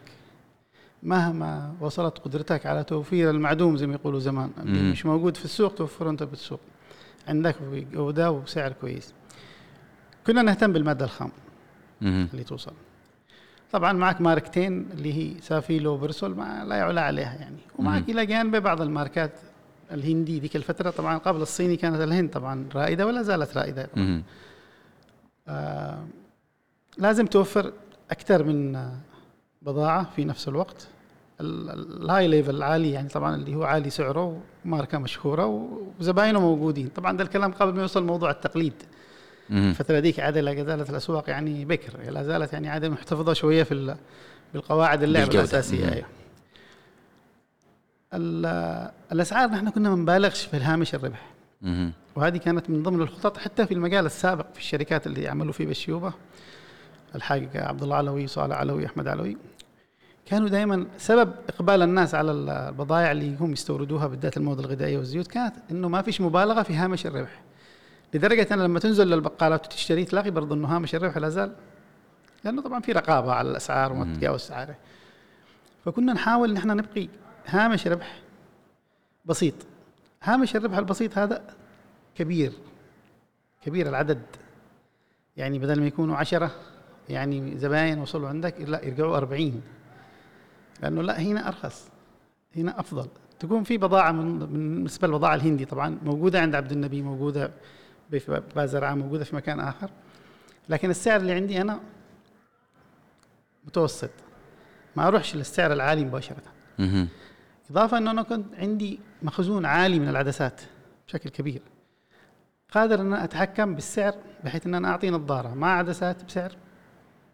مهما وصلت قدرتك على توفير المعدوم زي ما يقولوا زمان. مش موجود في السوق توفره أنت بالسوق. عندك جودة وسعر كويس. كنا نهتم بالمادة الخام اللي توصل. طبعا معك ماركتين اللي هي Safilo و Persol ما لا يعلى عليها يعني. ومعك إلى جانب بعض الماركات الهندي ذيك الفترة طبعا قبل الصيني كانت الهند طبعا رائدة ولا زالت رائدة طبعا. آه لازم توفر أكثر من بضاعة في نفس الوقت. ال high level العالي يعني طبعا اللي هو عالي سعره وماركة مشهورة وزباينه موجودين. طبعا ده الكلام قبل ما يوصل موضوع التقليد. الفترة ذيك عاد لا زالت الأسواق يعني بكر لا زالت يعني عاد محتفظة شوية في بالقواعد اللعب الأساسية. الأسعار نحن كنا ما نبالغش في الهامش الربح. وهذه كانت من ضمن الخطط حتى في المجال السابق في الشركات اللي عملوا فيه بالشيوبة. الحاج عبد الله علوي صالح علوي أحمد علوي. كانوا دائما سبب إقبال الناس على البضائع اللي هم يستوردوها بالذات المواد الغذائية والزيوت كانت إنه ما فيش مبالغة في هامش الربح. لدرجة أن لما تنزل للبقالات وتشتري تلاقي برضه إنه هامش الربح لا زال لأنه طبعا في رقابة على الأسعار وما تتجاوز سعره فكنا نحاول ان إحنا نبقي هامش ربح بسيط. هامش الربح البسيط هذا كبير كبير العدد. يعني بدل ما يكونوا عشرة يعني زباين وصلوا عندك لا يرجعوا أربعين. لأنه لا هنا أرخص هنا أفضل. تكون في بضاعة من بالنسبة للبضاعة الهندي طبعا موجودة عند عبد النبي موجودة في بازرعة موجودة في مكان آخر. لكن السعر اللي عندي أنا متوسط. ما أروحش للسعر العالي مباشرة. إضافة أنه أنا كنت عندي مخزون عالي من العدسات بشكل كبير. قادر أن أتحكم بالسعر بحيث أن أنا أعطي نظارة. مع عدسات بسعر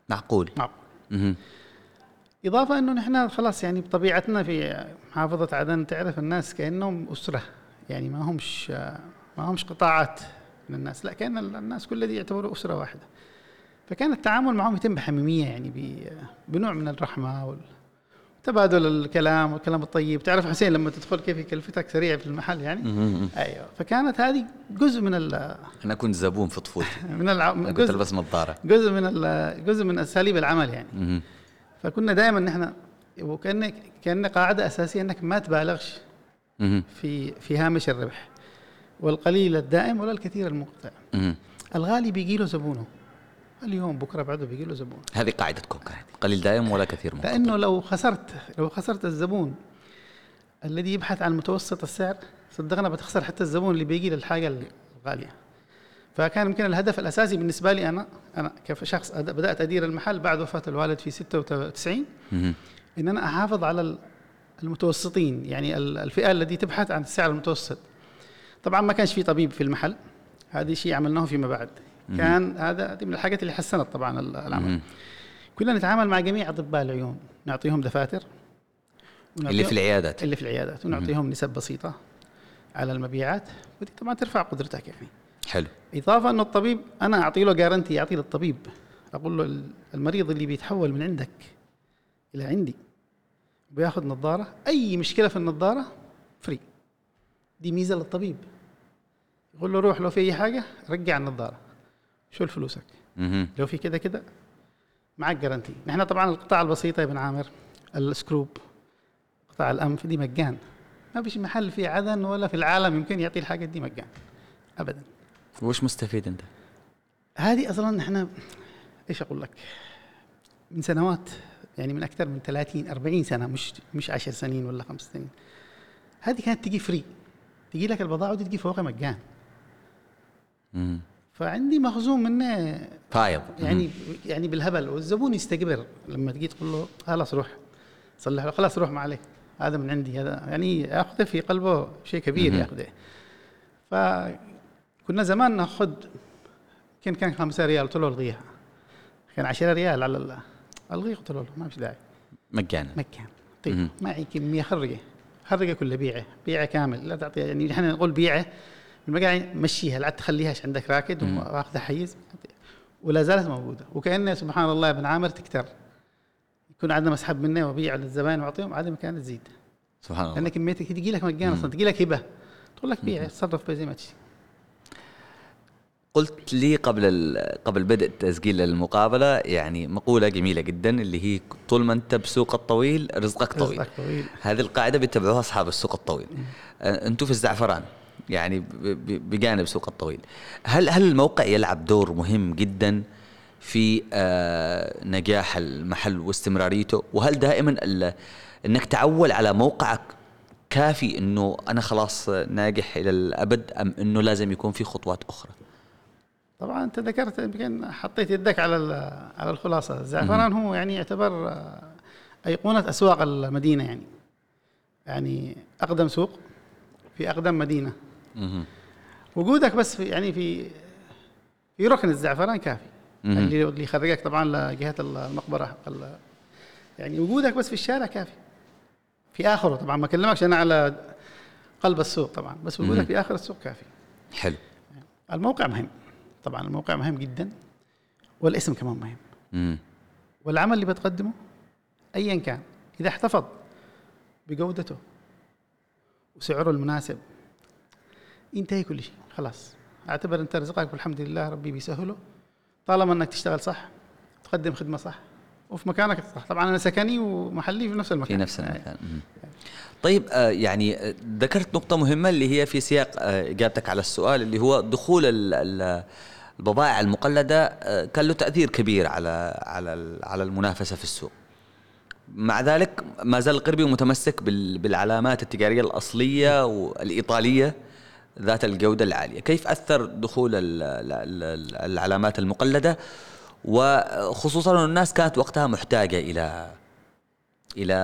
معقول. معقول. إضافة أنه نحن خلاص يعني بطبيعتنا في محافظة عدن تعرف الناس كأنهم أسرة. يعني ما همش ما همش قطاعات من الناس. لا كأن الناس كل دي يعتبروا أسرة واحدة. فكان التعامل معهم يتم بحميمية يعني بنوع من الرحمة وال- تبادل الكلام والكلام الطيب. تعرف حسين لما تدخل كيف يكلفتك سريع في المحل يعني. أيوه. فكانت هذه جزء من ال أنا كنت زبون في طفولتي. من الع... كنت ألبس نظارة. جزء من ال... جزء من أساليب العمل يعني. فكنا دائما نحن وكان كان قاعدة أساسية أنك ما تبالغش. في في هامش الربح. والقليل الدائم ولا الكثير المنقطع مهم. الغالي بيجي له زبونه. اليوم بكرة بعده بيجي له زبون هذه قاعدتكم قليل دائم ولا كثير منقطع لأنه لو خسرت لو خسرت الزبون. الذي يبحث عن متوسط السعر صدقنا بتخسر حتى الزبون اللي بيجي للحاجة الغالية. فكان يمكن الهدف الأساسي بالنسبة لي أنا أنا كشخص بدأت أدير المحل بعد وفاة الوالد في 96 مهم. إن أنا أحافظ على ال- المتوسطين يعني ال- الفئة التي تبحث عن السعر المتوسط. طبعا ما كانش في طبيب في المحل. هذه شيء عملناه فيما بعد. كان هذا هذه من الحاجات اللي حسنت طبعا ال- العمل. كنا نتعامل مع جميع أطباء العيون. نعطيهم دفاتر. اللي في العيادات. اللي في العيادات. ونعطيهم نسب بسيطة على المبيعات. ودي طبعا ترفع قدرتك يعني. حلو. إضافة إنه الطبيب أنا أعطي له guarantee أعطي للطبيب. أقول له ال- المريض اللي بيتحول من عندك إلى عندي بياخذ نظارة. أي مشكلة في النظارة؟ free دي ميزة للطبيب. يقول له روح لو في أي حاجة رجع النظارة. شو فلوسك. لو في كده كده معك guarantee نحن طبعا القطع البسيطه يا ابن عامر ال screw قطاع الأنف دي مجان. ما فيش محل في عدن ولا في العالم يمكن يعطي الحاجة دي مجان. ابدا. وش مستفيد أنت؟ هذه أصلا إحنا إيش أقول لك؟ من سنوات يعني من أكثر من 30 40 سنة مش مش 10 سنين ولا خمس سنين. هذه كانت تجي فري تجي لك البضاعة ودي تجي فوقها مجان. فعندي مخزون منه فايض يعني يعني بالهبل. والزبون يستكبر لما تجي تقول له خلاص روح صلح له. خلاص روح ما عليك هذا من عندي. هذا يعني ياخذه في قلبه شيء كبير. ياخذه. فكنا زمان ناخذ يمكن كان خمسة ريال قلت له الغيها كان 10 ريال على ال- الغي قلت له ما فيش داعي. مجانا. مكان طيب. معي كمية خرقة. خرقة كلها بيعه. بيعه كامل. لا تعطي يعني نحن نقول بيعه المقاعد مشيها لا تخليهاش عندك راكد مم. واخذها حيز. ولا زالت موجودة. وكأنها سبحان الله يا ابن عامر تكتر. يكون عندنا مسحب منه وبيع للزبائن وأعطيهم عادي مكان تزيد. سبحان الله. لأن كميتك تجي لك مجانا أصلا تجي لك هبة. تقول لك بيع تصرف زي ما تشتي قلت لي قبل قبل بدء تسجيل المقابلة يعني مقولة جميلة جدا اللي هي طول ما أنت بسوق الطويل رزقك طويل. رزقك طويل. هذه القاعدة بيتبعوها أصحاب السوق الطويل. آه، أنتم في الزعفران. يعني بجانب سوق الطويل. هل هل الموقع يلعب دور مهم جدا في آه، نجاح المحل واستمراريته؟ وهل دائما إنك تعول على موقعك كافي إنه أنا خلاص ناجح إلى الأبد أم إنه لازم يكون في خطوات أخرى؟ طبعا أنت ذكرت يمكن حطيت يدك على على الخلاصة. الزعفران هو يعني يعتبر آه، أيقونة أسواق المدينة يعني. يعني أقدم سوق في أقدم مدينة. وجودك بس في يعني في في ركن الزعفران كافي. اللي اللي يخرجك طبعا لجهة المقبرة. ال- يعني وجودك بس في الشارع كافي. في آخره طبعا. ما أكلمكش أنا على قلب السوق طبعا. بس وجودك. في آخر السوق كافي. حلو. الموقع مهم. طبعا الموقع مهم جدا. والاسم كمان مهم. مم. والعمل اللي بتقدمه ايا كان. إذا احتفظ بجودته وسعره المناسب ينتهي كل شيء خلاص. أعتبر أنت رزقك والحمد لله ربي بيسهله. طالما إنك تشتغل صح تقدم خدمة صح وفي مكانك صح طبعا أنا سكني ومحلي في نفس المكان. في نفس المكان. طيب آه، يعني آه، ذكرت نقطة مهمة اللي هي في سياق آه، إجابتك على السؤال اللي هو دخول ال- ال- البضائع المقلدة آه، كان له تأثير كبير على على على المنافسة في السوق. مع ذلك ما زال القربي متمسك بال- بالعلامات التجارية الأصلية والإيطالية. ذات الجودة العالية، كيف أثر دخول ال- ال- ال- العلامات المقلدة؟ وخصوصا أن الناس كانت وقتها محتاجة إلى إلى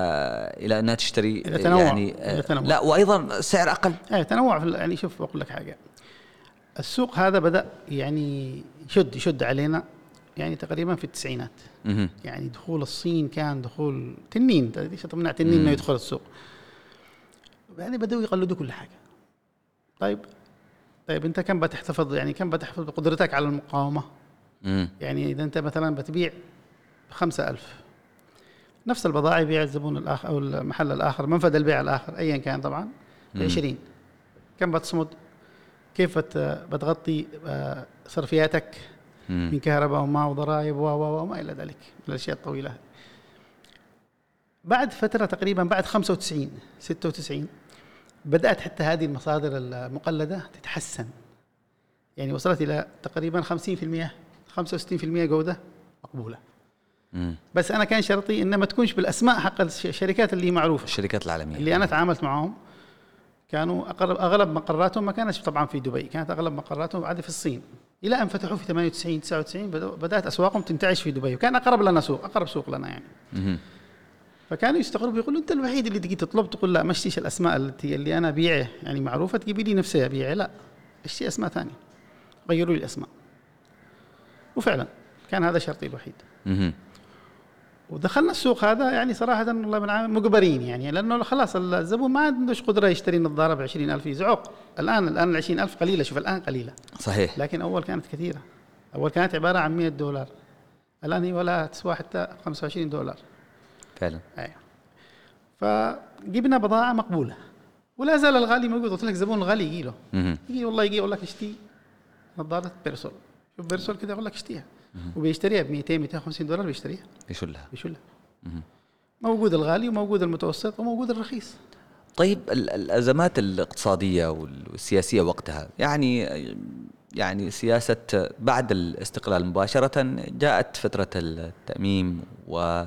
إلى أنها تشتري إلى تنوع. يعني إلى تنوع. لا وأيضا سعر أقل. إيه تنوع في يعني شوف بقول لك حاجة. السوق هذا بدأ يعني يشد يشد علينا يعني تقريبا في التسعينات. مهم. يعني دخول الصين كان دخول تنين ليش تمنع تنين إنه يدخل السوق. يعني بدأوا يقلدوا كل حاجة. طيب طيب أنت كم بتحتفظ؟ يعني كم بتحتفظ بقدرتك على المقاومة؟ مم. يعني إذا أنت مثلا بتبيع بخمسة ألف نفس البضائع يبيع الزبون الآخر أو المحل الآخر منفذ البيع الآخر أيا كان طبعا ب 20 كم بتصمد؟ كيف بت- بتغطي آه، صرفياتك؟ مم. من كهرباء وماء وضرائب و و وما إلى ذلك من الأشياء الطويلة. بعد فترة تقريبا بعد 95 96 بدأت حتى هذه المصادر المقلدة تتحسن. يعني وصلت إلى تقريبا 50% 65% جودة مقبولة. مم. بس أنا كان شرطي إن ما تكونش بالأسماء حق الش- الشركات اللي معروفة. الشركات العالمية. اللي أنا تعاملت معهم كانوا أقرب أغلب مقراتهم ما كانت طبعا في دبي كانت أغلب مقراتهم عادة في الصين. إلى أن فتحوا في 98 99 بدأوا- بدأت أسواقهم تنتعش في دبي وكان أقرب لنا سوق أقرب سوق لنا يعني. مهم. فكانوا يستغربوا يقولوا أنت الوحيد اللي تجي تطلب تقول لا ما اشتيش الأسماء التي اللي أنا ابيعها يعني معروفة تجيبي لي نفسها ابيعها لا اشتي أسماء ثانية. غيروا لي الأسماء. وفعلا كان هذا شرطي الوحيد. ودخلنا السوق هذا يعني صراحة والله من عام مجبرين يعني لأنه خلاص الزبون ما عندوش قدرة يشتري نظارة ب 20000 يزعق. الآن الآن ال 20000 قليلة. شوف الآن قليلة. صحيح. لكن أول كانت كثيرة. أول كانت عبارة عن 100 دولار. الآن هي ولا تسوى حتى 25 دولار. فعلا. أيوه فجبنا بضاعة مقبولة. ولا زال الغالي موجود. قلت لك زبون الغالي يجي له. يجي والله يجي يقول لك اشتي نظارة بيرسول. شوف بيرسول كده يقول لك اشتيها وبيشتريها ب 200 250 دولار بيشتريها. يشلها بيشيلها مهم. موجود الغالي وموجود المتوسط وموجود الرخيص. طيب ال- الأزمات الاقتصادية وال- والسياسية وقتها يعني يعني سياسة بعد الاستقلال مباشرة جاءت فترة التأميم و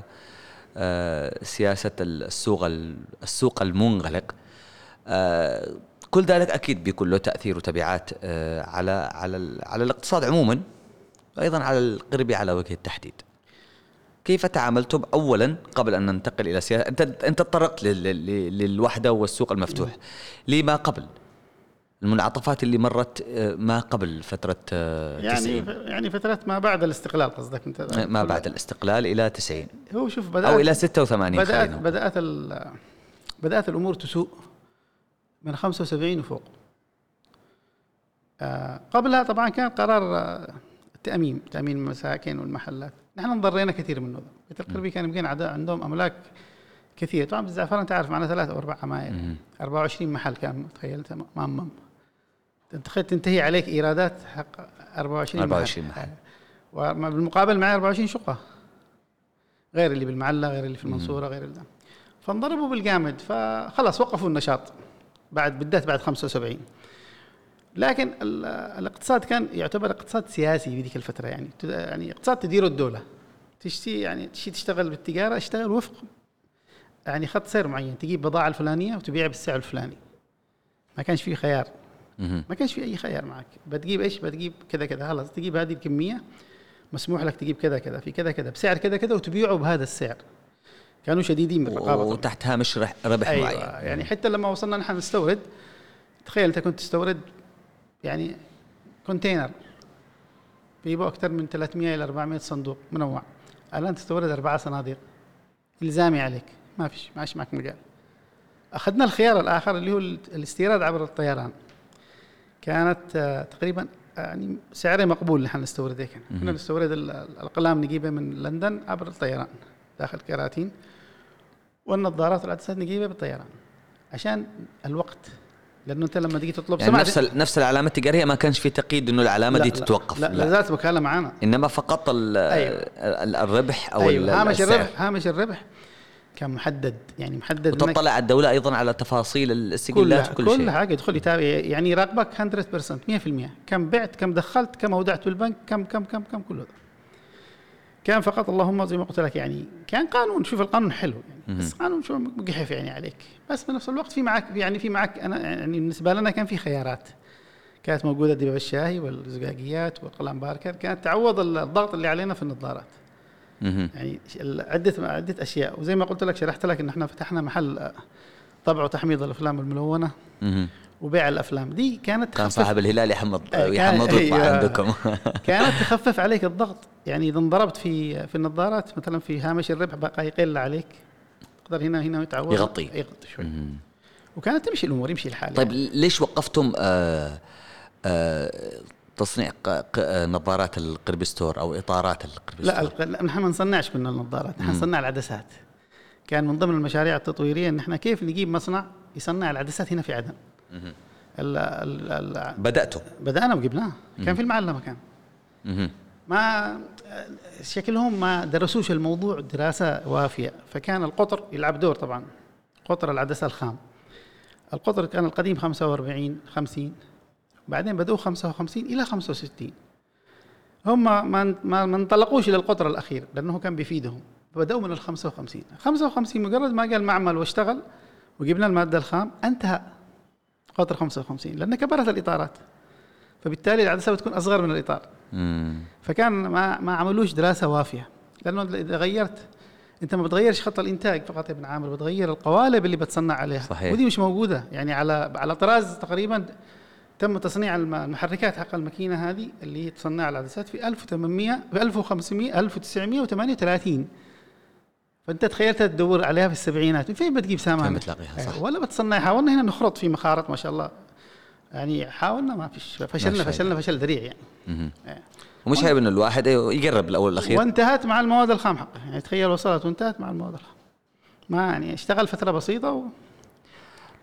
سياسة السوق ال- السوق المنغلق. آه، كل ذلك أكيد بيكون له تأثير وتبعات آه، على على على الاقتصاد عموما وأيضا على القربي على وجه التحديد. كيف تعاملتم اولا قبل أن ننتقل إلى سياسه أنت أنت تطرقت لل- لل- للوحدة والسوق المفتوح. لما قبل؟ المنعطفات اللي مرت آه، ما قبل فترة آه، يعني 90 يعني فترات ما بعد الاستقلال قصدك انت؟ ما بعد الاستقلال إلى 90 هو شوف بدأت أو إلى 86 بدأت خلينا نقول. بدأت ال- بدأت الأمور تسوء من 75 وفوق. آه، قبلها طبعا كان قرار آه، التامين تامين المساكن والمحلات. نحن انضرينا كثير منه بيت القربي كان يمكن عندهم أملاك كثير. طبعا بالزعفران انت عارف معنا ثلاثة أو أربع عماير مم. 24 محل كان تخيلت مأمم تخيل تنتهي عليك إيرادات حق 24 24 محل. وبالمقابل معي 24 شقة. غير اللي بالمعلة غير اللي في المنصورة غير اللي فانضربوا بالجامد. فخلاص وقفوا النشاط. بعد بالذات بعد 75 لكن ال- الاقتصاد كان يعتبر اقتصاد سياسي في ذيك الفترة يعني. يعني اقتصاد تديره الدولة. تشتي يعني تشتي تشتغل بالتجارة اشتغل وفق. يعني خط سير معين. تجيب بضاعة الفلانية وتبيعها بالسعر الفلاني. ما كانش في خيار. ما كانش في أي خيار معك. بتجيب إيش؟ بتجيب كذا كذا. خلاص تجيب هذه الكمية مسموح لك تجيب كذا كذا في كذا كذا بسعر كذا كذا وتبيعه بهذا السعر. كانوا شديدين بالرقابة. وتحت هامش ربح أيوه معين. يعني حتى لما وصلنا نحن نستورد تخيل أنت كنت تستورد يعني كونتينر بيبقوا أكثر من 300 إلى 400 صندوق منوع. الآن تستورد أربعة صناديق. إلزامي عليك. ما فيش ما معك مجال. أخذنا الخيار الآخر اللي هو ال- الاستيراد عبر الطيران. كانت آه، تقريبا آه، يعني سعرها مقبول نحن نستورد هيك كنا نستورد ال- ال- الأقلام نجيبها من لندن عبر الطيران داخل كراتين والنظارات والعدسات نجيبها بالطيران. عشان الوقت لأنه أنت لما تيجي تطلب يعني نفس نفس العلامة التجارية ما كانش في تقييد إنه العلامة لا دي لا تتوقف. لا, لا. زالت وكاله معانا إنما فقط أيوة. ال- الربح أو أيوه هامش السعر. الربح هامش الربح. كان محدد يعني محدد وتطلع الدولة أيضا على تفاصيل الاستقلالات وكل كل شيء حاجة يدخل يتابع يعني يراقبك 100% 100% كم بعت كم دخلت كم أودعت بالبنك كم كم كم كم كله ده كان فقط اللهم زي ما قلت لك يعني كان قانون. شوف القانون حلو يعني بس قانون شو مقحف يعني عليك. بس بنفس الوقت في معك يعني في معك أنا يعني بالنسبة لنا كان في خيارات. كانت موجودة الدبابه الشاهي والزقاقيات والقلم باركر كانت تعوض الضغط اللي علينا في النظارات. يعني عدة عدة أشياء وزي ما قلت لك شرحت لك إن إحنا فتحنا محل آه، طبع وتحميض الأفلام الملونة. وبيع الأفلام دي كانت كان صاحب الهلال يحمض آه، يحمض ويطبع أيوة. عندكم كانت تخفف عليك الضغط يعني إذا انضربت في في النظارات مثلا في هامش الربح بقى يقل عليك تقدر هنا هنا يتعوض يغطي. يغطي شوي. وكانت تمشي الأمور يمشي الحال طيب يعني. ليش وقفتم آه آه تصنيع نظارات القربستور أو إطارات القربستور لا نحن ما نصنعش كنا النظارات نحن نصنع العدسات. كان من ضمن المشاريع التطويرية إن إحنا كيف نجيب مصنع يصنع العدسات هنا في عدن. ال ال ال بدأتوا؟ بدأنا وجبناه. كان في المعلمه كان. ما شكلهم ما درسوش الموضوع دراسة وافية فكان القطر يلعب دور طبعا قطر العدسة الخام. القطر كان القديم 45 50 بعدين بدأوا 55 إلى 65 هم ما ما انطلقوش إلى القطر الأخير لأنه كان بيفيدهم. بدأوا من ال 55 55 مجرد ما قال معمل واشتغل وجبنا المادة الخام انتهى قطر 55 لأن كبرت الإطارات. فبالتالي العدسة بتكون أصغر من الإطار. مم. فكان ما ما عملوش دراسة وافية. لأنه إذا غيرت أنت ما بتغيرش خط الإنتاج فقط يا ابن عامر بتغير القوالب اللي بتصنع عليها. صحيح. ودي مش موجودة. يعني على على طراز تقريبا تم تصنيع الم- المحركات حق الماكينة هذه اللي تصنع العدسات في 1800 في 1500 1938 فأنت تخيلت تدور عليها في السبعينات. فين بتجيب سامان فين بتلاقيها، صح. ولا بتصنع حاولنا هنا نخرط في مخارط ما شاء الله. يعني حاولنا ما فيش فشلنا شاء فشلنا فشل ذريع يعني. إيه. ومش عيب إنه الواحد يقرب الأول والأخير؟ وانتهت مع المواد الخام حقه. يعني تخيل وصلت وانتهت مع المواد الخام. ما يعني اشتغل فترة بسيطة و...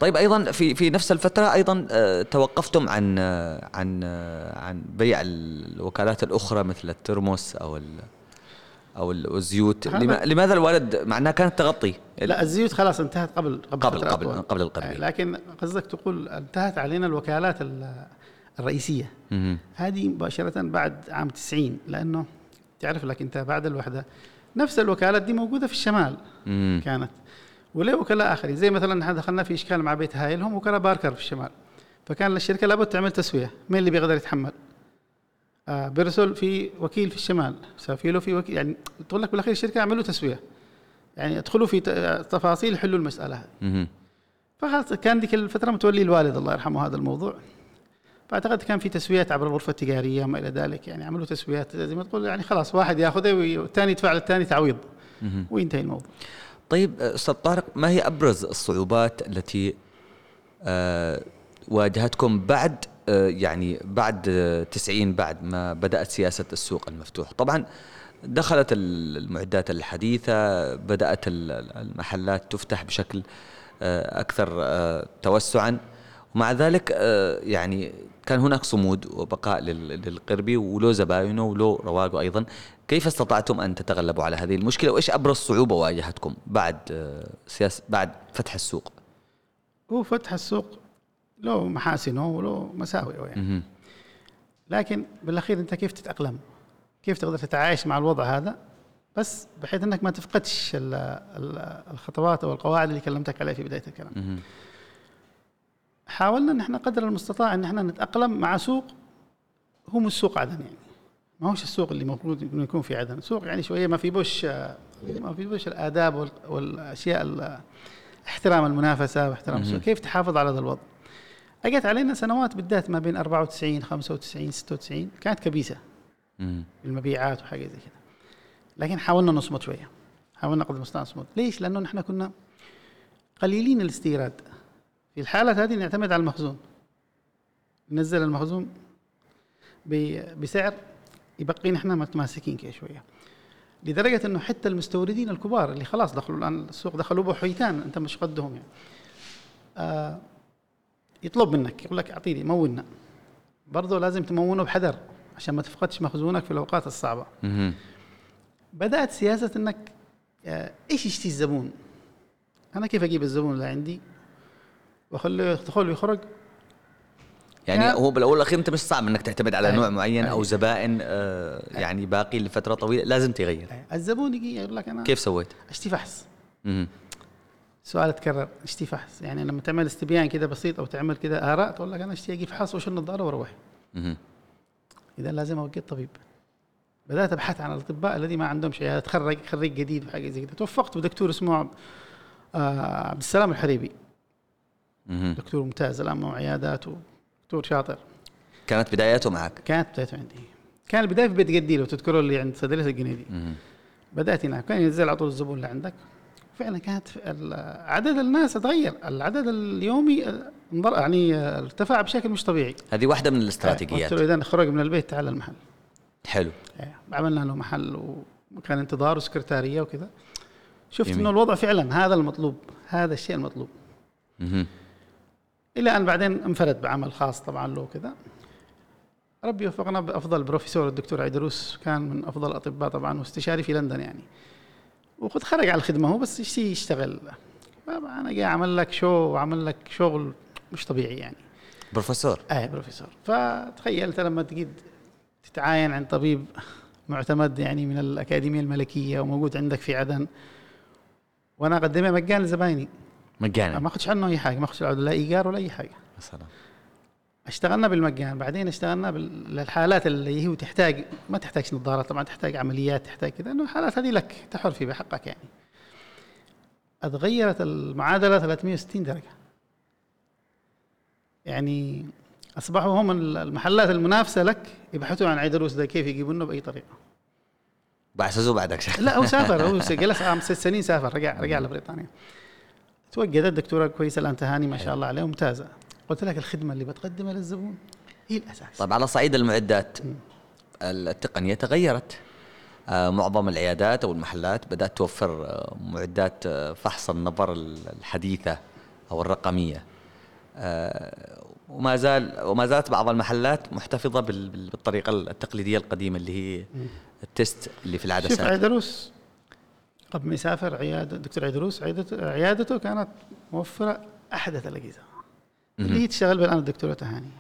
طيب أيضا في في نفس الفترة أيضا آه، توقفتم عن آه، عن آه، عن بيع الوكالات الأخرى مثل الترمس أو ال أو ال- الزيوت لماذا الوالد مع انها كانت تغطي؟ لا الزيوت خلاص انتهت قبل قبل قبل قبل أطول. قبل القربي آه، لكن قصدك تقول انتهت علينا الوكالات ال- الرئيسية. هذه مباشرة بعد عام 90 لأنه تعرف لك انت بعد الوحدة. نفس الوكالات دي موجودة في الشمال. مم. كانت وليه وكلاء آخرين. زي مثلا نحن دخلنا في إشكال مع بيت هايل هم وكلاء Parker في الشمال. فكان الشركة لابد تعمل تسوية. مين اللي بيقدر يتحمل؟ آه Persol في وكيل في الشمال. Safilo في وكيل. يعني تقول لك بالأخير الشركة اعملوا تسوية. يعني ادخلوا في ت- تفاصيل حلوا المسألة هذه. فخلاص كان ذيك الفترة متولي الوالد الله يرحمه هذا الموضوع. فأعتقد كان في تسويات عبر الغرفة التجارية وما إلى ذلك. يعني عملوا تسويات زي ما تقول يعني خلاص واحد ياخذه والثاني يدفع للثاني تعويض. وينتهي الموضوع. طيب أستاذ طارق ما هي أبرز الصعوبات التي آه، واجهتكم بعد آه، يعني بعد آه، 90 بعد ما بدأت سياسة السوق المفتوح؟ طبعا دخلت ال- المعدات الحديثة بدأت ال- المحلات تفتح بشكل آه، أكثر آه، توسعا. ومع ذلك آه، يعني كان هناك صمود وبقاء لل- للقربي وله زباينه وله رواقه أيضا كيف استطعتم أن تتغلبوا على هذه المشكلة وإيش أبرز صعوبة واجهتكم بعد آه، سياسه بعد فتح السوق هو فتح السوق له محاسنه وله مساوئه يعني. لكن بالأخير أنت كيف تتأقلم؟ كيف تقدر تتعايش مع الوضع هذا بس بحيث أنك ما تفقدش ال- ال- الخطوات أو القواعد اللي كلمتك عليها في بداية الكلام. حاولنا ان إحنا قدر المستطاع ان إحنا نتأقلم مع سوق هو مش سوق عدن يعني. ما هوش السوق اللي المفروض إنه يكون في عدن، سوق يعني شوية ما في بوش ما في بوش الآداب وال- والأشياء ال- احترام المنافسة واحترام السوق، كيف تحافظ على هذا الوضع؟ اجت علينا سنوات بالذات ما بين 94 95 96 كانت كبيسة. المبيعات وحاجة زي كده لكن حاولنا نصمت شوية حاولنا قدر المستطاع نصمت ليش؟ لأنه نحن كنا قليلين الاستيراد في الحالة هذه نعتمد على المخزون. ننزل المخزون بسعر يبقينا إحنا متماسكين كده شوية. لدرجة إنه حتى المستوردين الكبار اللي خلاص دخلوا الآن السوق دخلوا بحيتان أنت مش قدهم يعني. آه يطلب منك يقول لك أعطيني مولنا برضه لازم تمونه بحذر عشان ما تفقدش مخزونك في الأوقات الصعبة. بدأت سياسة إنك آه، إيش يشتي الزبون؟ أنا كيف أجيب الزبون اللي عندي؟ واخليه يدخل ويخرج يعني هو بالأول والأخير أنت مش صعب إنك تعتمد على أي. نوع معين أو. زبائن آه يعني باقي لفترة طويلة لازم تغير الزبون يجي يقول لك أنا كيف سويت؟ أشتي فحص. سؤال تكرر أشتي فحص يعني لما تعمل استبيان كده بسيط أو تعمل كده آراء تقول لك أنا أشتي أجيب فحص وش النظارة وأروح. إذا لازم أوقف طبيب بدأت أبحث عن الأطباء الذي ما عندهم شيء هذا تخرج خريج جديد وحاجه زي كده توفقت بدكتور اسمه آه عبد السلام الحريبي. دكتور ممتاز الآن معه عيادات ودكتور شاطر. كانت بداياته معك؟ كانت بدايته عندي. كان البداية في بيت جدي لو تذكروا اللي عند صيدليه الجنيدي. بدأت هناك. كان ينزل على طول الزبون اللي عندك. فعلا كانت عدد الناس تغير. العدد اليومي آه، يعني آه، ارتفع بشكل مش طبيعي. هذه واحدة من الاستراتيجيات. قلت له اذا خرج من البيت تعال المحل. حلو. إيه، عملنا له محل وكان انتظار وسكرتارية وكذا. شفت. إنه الوضع فعلا هذا المطلوب هذا الشيء المطلوب. مهم. إلى أن بعدين انفرد بعمل خاص طبعا له وكذا. ربي وفقنا بأفضل بروفيسور الدكتور عيدروس كان من أفضل الأطباء طبعا واستشاري في لندن يعني. وقد خرج على الخدمة هو بس يشتغل؟ أنا جاي عمل لك شو وعمل لك شغل مش طبيعي يعني. بروفيسور؟ آه بروفيسور. فتخيلت لما تجد تتعاين عند طبيب معتمد يعني من الأكاديمية الملكية وموجود عندك في عدن. وأنا اقدمها مجانا لزبايني مجانا. ما أخذش عنه أي حاجة ما أخذش لا إيجار ولا أي حاجة. يا سلام. اشتغلنا بالمجان بعدين اشتغلنا بال- للحالات اللي هي تحتاج ما تحتاج نظارات طبعا تحتاج عمليات تحتاج كذا إنه الحالات هذه لك تحر في بحقك يعني. اتغيرت المعادلة 360 درجة. يعني أصبحوا هم المحلات المنافسة لك يبحثوا عن عيدروس ده كيف يجيبونه بأي طريقة. بعسسوا بعدك لا هو سافر هو جلس عام ست سنين سافر رجع رجع لبريطانيا. توجدت دكتورة كويسة الآن تهاني ما شاء الله عليها ممتازة. قلت لك الخدمة اللي بتقدمها للزبون هي الأساس. طيب على صعيد المعدات التقنية تغيرت. آه، معظم العيادات أو المحلات بدأت توفر آه، معدات آه، فحص النظر الحديثة أو الرقمية. وما زال وما زالت بعض المحلات محتفظة بال- بال- بالطريقة التقليدية القديمة اللي هي التست اللي في شوف العدسات عيدروس قبل ما يسافر عياده دكتور عيدروس عيادته, عيادته كانت موفرة أحدث الأجهزة. اللي هي تشتغل الان الدكتورة تهاني.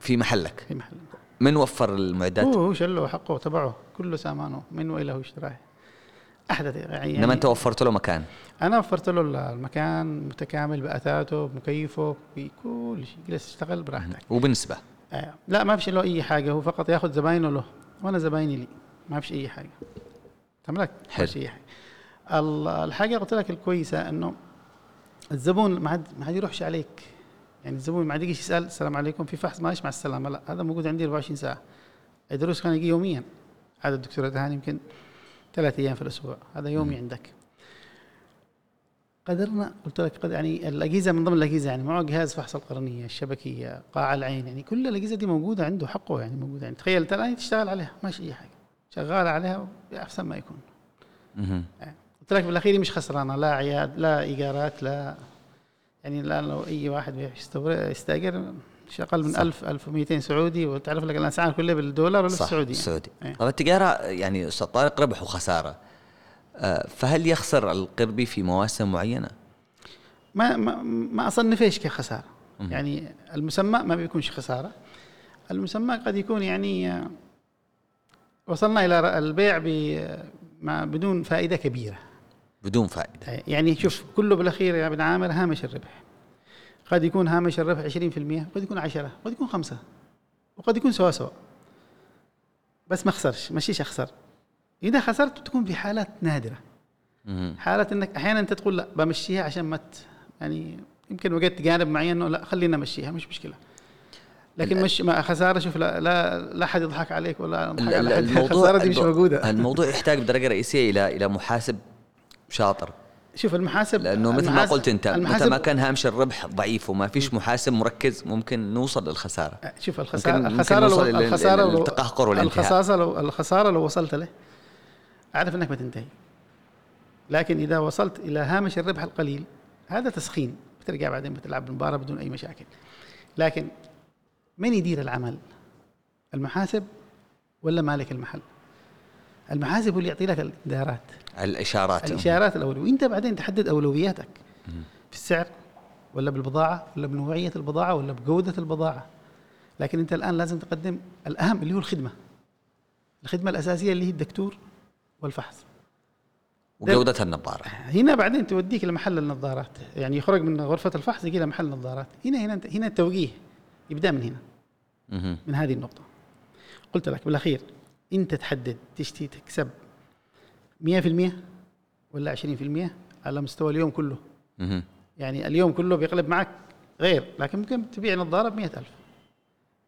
في محلك؟ في محل من وفر المعدات؟ هو هو شله حقه تبعه كله سامانه من وإلى هو اشتراه أحدث يعني انما أنت وفرت له مكان؟ أنا وفرت له المكان متكامل بأثاثه بمكيفه بكل شيء جلس يشتغل براحتك. وبنسبة؟ آه. لا ما فيش له أي حاجة هو فقط ياخذ زباينه له وأنا زبايني لي. ما فيش أي حاجة. تملك؟ ما حلو. فيش أي حاجة. الحاجة قلت لك الكويسة إنه الزبون ما عاد ما عاد يروحش عليك. يعني الزبون ما عاد يجيش يسأل السلام عليكم في فحص ماشي مع السلامة لا هذا موجود عندي 24 ساعة. الدروس كان يجي يوميا. هذا الدكتور دهاني يمكن ثلاث أيام في الأسبوع. هذا يومي عندك. قدرنا قلت لك قد يعني الأجهزة من ضمن الأجهزة يعني معه جهاز فحص القرنية الشبكية قاع العين يعني كل الأجهزة دي موجودة عنده حقه يعني موجودة يعني تخيل انت الان تشتغل عليها ماشي أي حاجة. شغال عليها بأحسن ما يكون. مهم. قلت لك بالأخير مش خسرانة لا عياد لا إيجارات لا يعني الآن لو أي واحد يستأجر مش أقل من صح. 1000 1200 سعودي وتعرف لك الاسعار كلها بالدولار ولا صح بالسعودي يعني. السعودي إيه. طب التجارة يعني أستاذ طارق ربح وخسارة آه، فهل يخسر القربي في مواسم معينة؟ ما ما ما اصنفش كخسارة. يعني المسمى ما بيكونش خسارة المسمى قد يكون يعني آه، وصلنا إلى البيع ب- ما بدون فائدة كبيرة بدون فائدة. يعني شوف كله بالأخير يا ابن عامر هامش الربح. قد يكون هامش الربح 20% قد يكون 10 قد يكون 5 وقد يكون سوا سوا. بس ما خسرش ماشيش أخسر. إذا خسرت بتكون في حالات نادرة. حالة إنك أحيانا أنت تقول لا بمشيها عشان ما يعني يمكن وجدت جانب معين إنه لا خلينا امشيها مش مشكلة. لكن مش ما خسارة شوف لا لا لا حد يضحك عليك ولا يضحك على حد. الخساره دي مش موجودة. الموضوع يحتاج بدرجة رئيسية إلى إلى محاسب شاطر. شوف المحاسب لأنه مثل ما قلت أنت متى ما كان هامش الربح ضعيف وما فيش محاسب مركز ممكن نوصل للخسارة. شوف الخساره ممكن- الخسارة ممكن لو الخسارة لو للتقهقر والانتهاء. الخسارة لو الخسارة لو وصلت له أعرف إنك بتنتهي لكن إذا وصلت إلى هامش الربح القليل هذا تسخين. بترجع بعدين بتلعب المباراه بدون أي مشاكل. لكن من يدير العمل؟ المحاسب ولا مالك المحل؟ المحاسب هو اللي يعطي لك الادارات الإشارات. الإشارات الاولويه وإنت بعدين تحدد أولوياتك. في السعر ولا بالبضاعة ولا بنوعية البضاعة ولا بجودة البضاعة. لكن أنت الآن لازم تقدم الأهم اللي هو الخدمة. الخدمة الأساسية اللي هي الدكتور والفحص. وجودة النظارة. هنا بعدين توديك لمحل النظارات. يعني يخرج من غرفة الفحص يجي لمحل النظارات. هنا هنا هنا التوجيه يبدأ من هنا. من هذه النقطة. قلت لك بالأخير أنت تحدد تشتي تكسب 100% ولا 20% على مستوى اليوم كله. يعني اليوم كله بيقلب معك غير لكن ممكن تبيع نظارة ب ألف.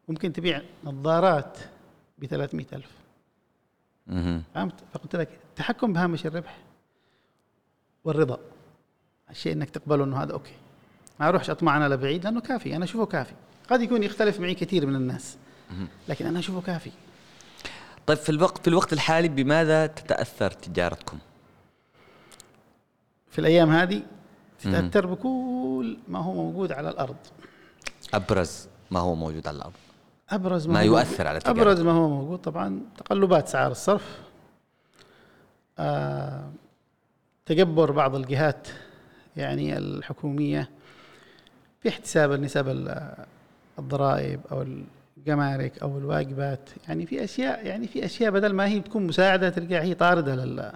ممكن تبيع نظارات ب ألف. فهمت؟ فقلت لك التحكم بهامش الربح والرضا. الشيء إنك تقبله إنه هذا okay. ما أروحش أطمع أنا لبعيد لأنه كافي. أنا أشوفه كافي. قد يكون يختلف معي كثير من الناس. لكن أنا أشوفه كافي. طيب في الوقت في الوقت الحالي بماذا تتأثر تجارتكم؟ في الأيام هذه تتأثر بكل ما هو موجود على الأرض أبرز ما هو موجود على الأرض أبرز ما, ما يؤثر على تجارتكم. أبرز ما هو موجود طبعا تقلبات اسعار الصرف آه تجبر بعض الجهات يعني الحكومية في احتساب النسب ال- الضرائب أو الجمارك أو الواجبات. يعني في أشياء يعني في أشياء بدل ما هي بتكون مساعدة ترجع هي طاردة لل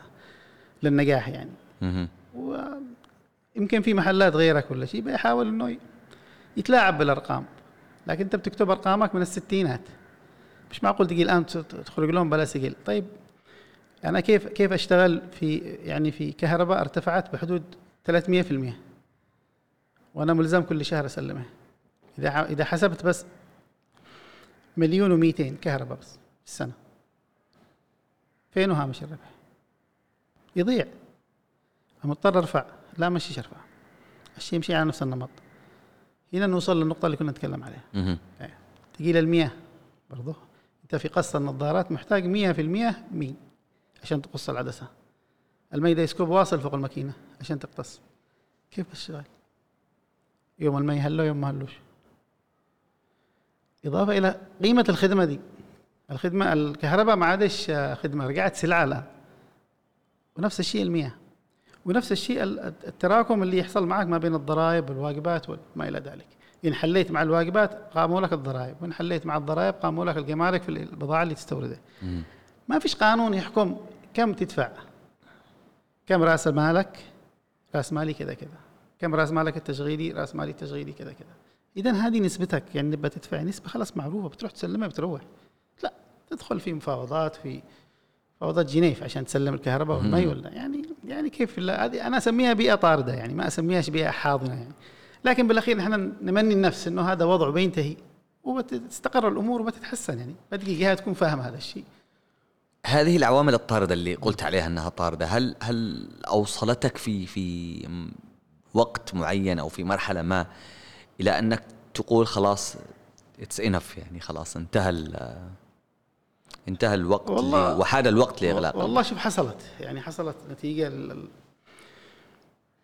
للنجاح يعني. مهم. ويمكن في محلات غيرك ولا شيء بيحاول إنه يتلاعب بالأرقام. لكن أنت بتكتب أرقامك من الستينات. مش معقول تجي الان تخرج لهم بلا سجل طيب أنا كيف كيف أشتغل في يعني في كهرباء ارتفعت بحدود 300% وأنا ملزم كل شهر اسلمها إذا إذا حسبت بس مليون و200 كهرباء بس في السنة. فين هامش الربح؟ يضيع. مضطر أرفع. لا مشيش أرفع. الشيء يمشي على نفس النمط. هنا نوصل للنقطة اللي كنا نتكلم عليها. مهم. تجي للمياه برضه أنت في قص النظارات محتاج 100% مي عشان تقص العدسة. الميداسكوب واصل فوق الماكينة عشان تقتص. كيف الشغل؟ يوم المي هلو يوم ما هلوش. إضافة إلى قيمة الخدمة دي. الخدمة الكهرباء ما عادش خدمة رجعت سلعة الان ونفس الشيء المياه. ونفس الشيء ال- التراكم اللي يحصل معك ما بين الضرائب والواجبات وما إلى ذلك. إن حليت مع الواجبات قاموا لك الضرائب وإن حليت مع الضرائب قاموا لك الجمارك في البضاعة اللي تستوردها. ما فيش قانون يحكم كم تدفع. كم رأس مالك؟ رأس مالي كذا كذا. كم رأس مالك التشغيلي؟ رأس مالي التشغيلي كذا كذا. اذا هذه نسبتك يعني نبى تدفع نسبة خلاص معروفة بتروح تسلمها بتروح. لا تدخل في مفاوضات في مفاوضات جنيف عشان تسلم الكهرباء والمي ولا يعني يعني كيف لا؟ هذه أنا أسميها بيئة طاردة يعني ما أسميهاش بيئة حاضنة يعني. لكن بالأخير نحن نمني النفس إنه هذا وضعه بينتهي وتستقر الأمور وبتتحسن يعني. بتجي جهة تكون فاهمة هذا الشيء. هذه العوامل الطاردة اللي قلت عليها إنها طاردة هل هل أوصلتك في في وقت معين أو في مرحلة ما إلى أنك تقول خلاص اتس انف يعني خلاص انتهى انتهى الوقت والله- وحان الوقت لإغلاق. والله شوف حصلت يعني حصلت نتيجة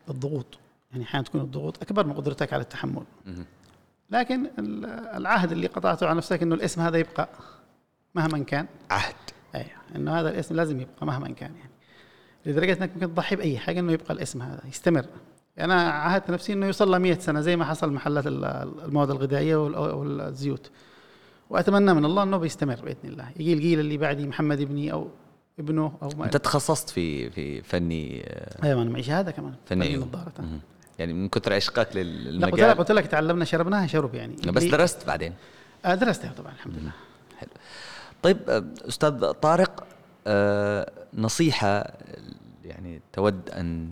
للضغوط يعني أحيانا تكون الضغوط أكبر من قدرتك على التحمل. لكن ال- العهد اللي قطعته على نفسك إنه الاسم هذا يبقى مهما كان. عهد. أيوه إنه هذا الاسم لازم يبقى مهما كان يعني. لدرجة إنك ممكن تضحي بأي حاجة إنه يبقى الاسم هذا يستمر. أنا عهدت نفسي إنه يوصل له 100 سنة زي ما حصل محلات ال- المواد الغذائية وال- والزيوت وأتمنى من الله إنه بيستمر بإذن الله. يجي الجيل اللي بعدي محمد ابني أو ابنه أو ما أنت تخصصت في في فني آه، أيوه أنا معي شهاده كمان. فني. نظارة. يعني من كثر عشقك لا قلت لك للمجال قلت لك تعلمنا شربناها شرب يعني. بس درست بعدين. آه درستها طبعا الحمد لله. حلو. طيب آه، أستاذ طارق نصيحة يعني تود أن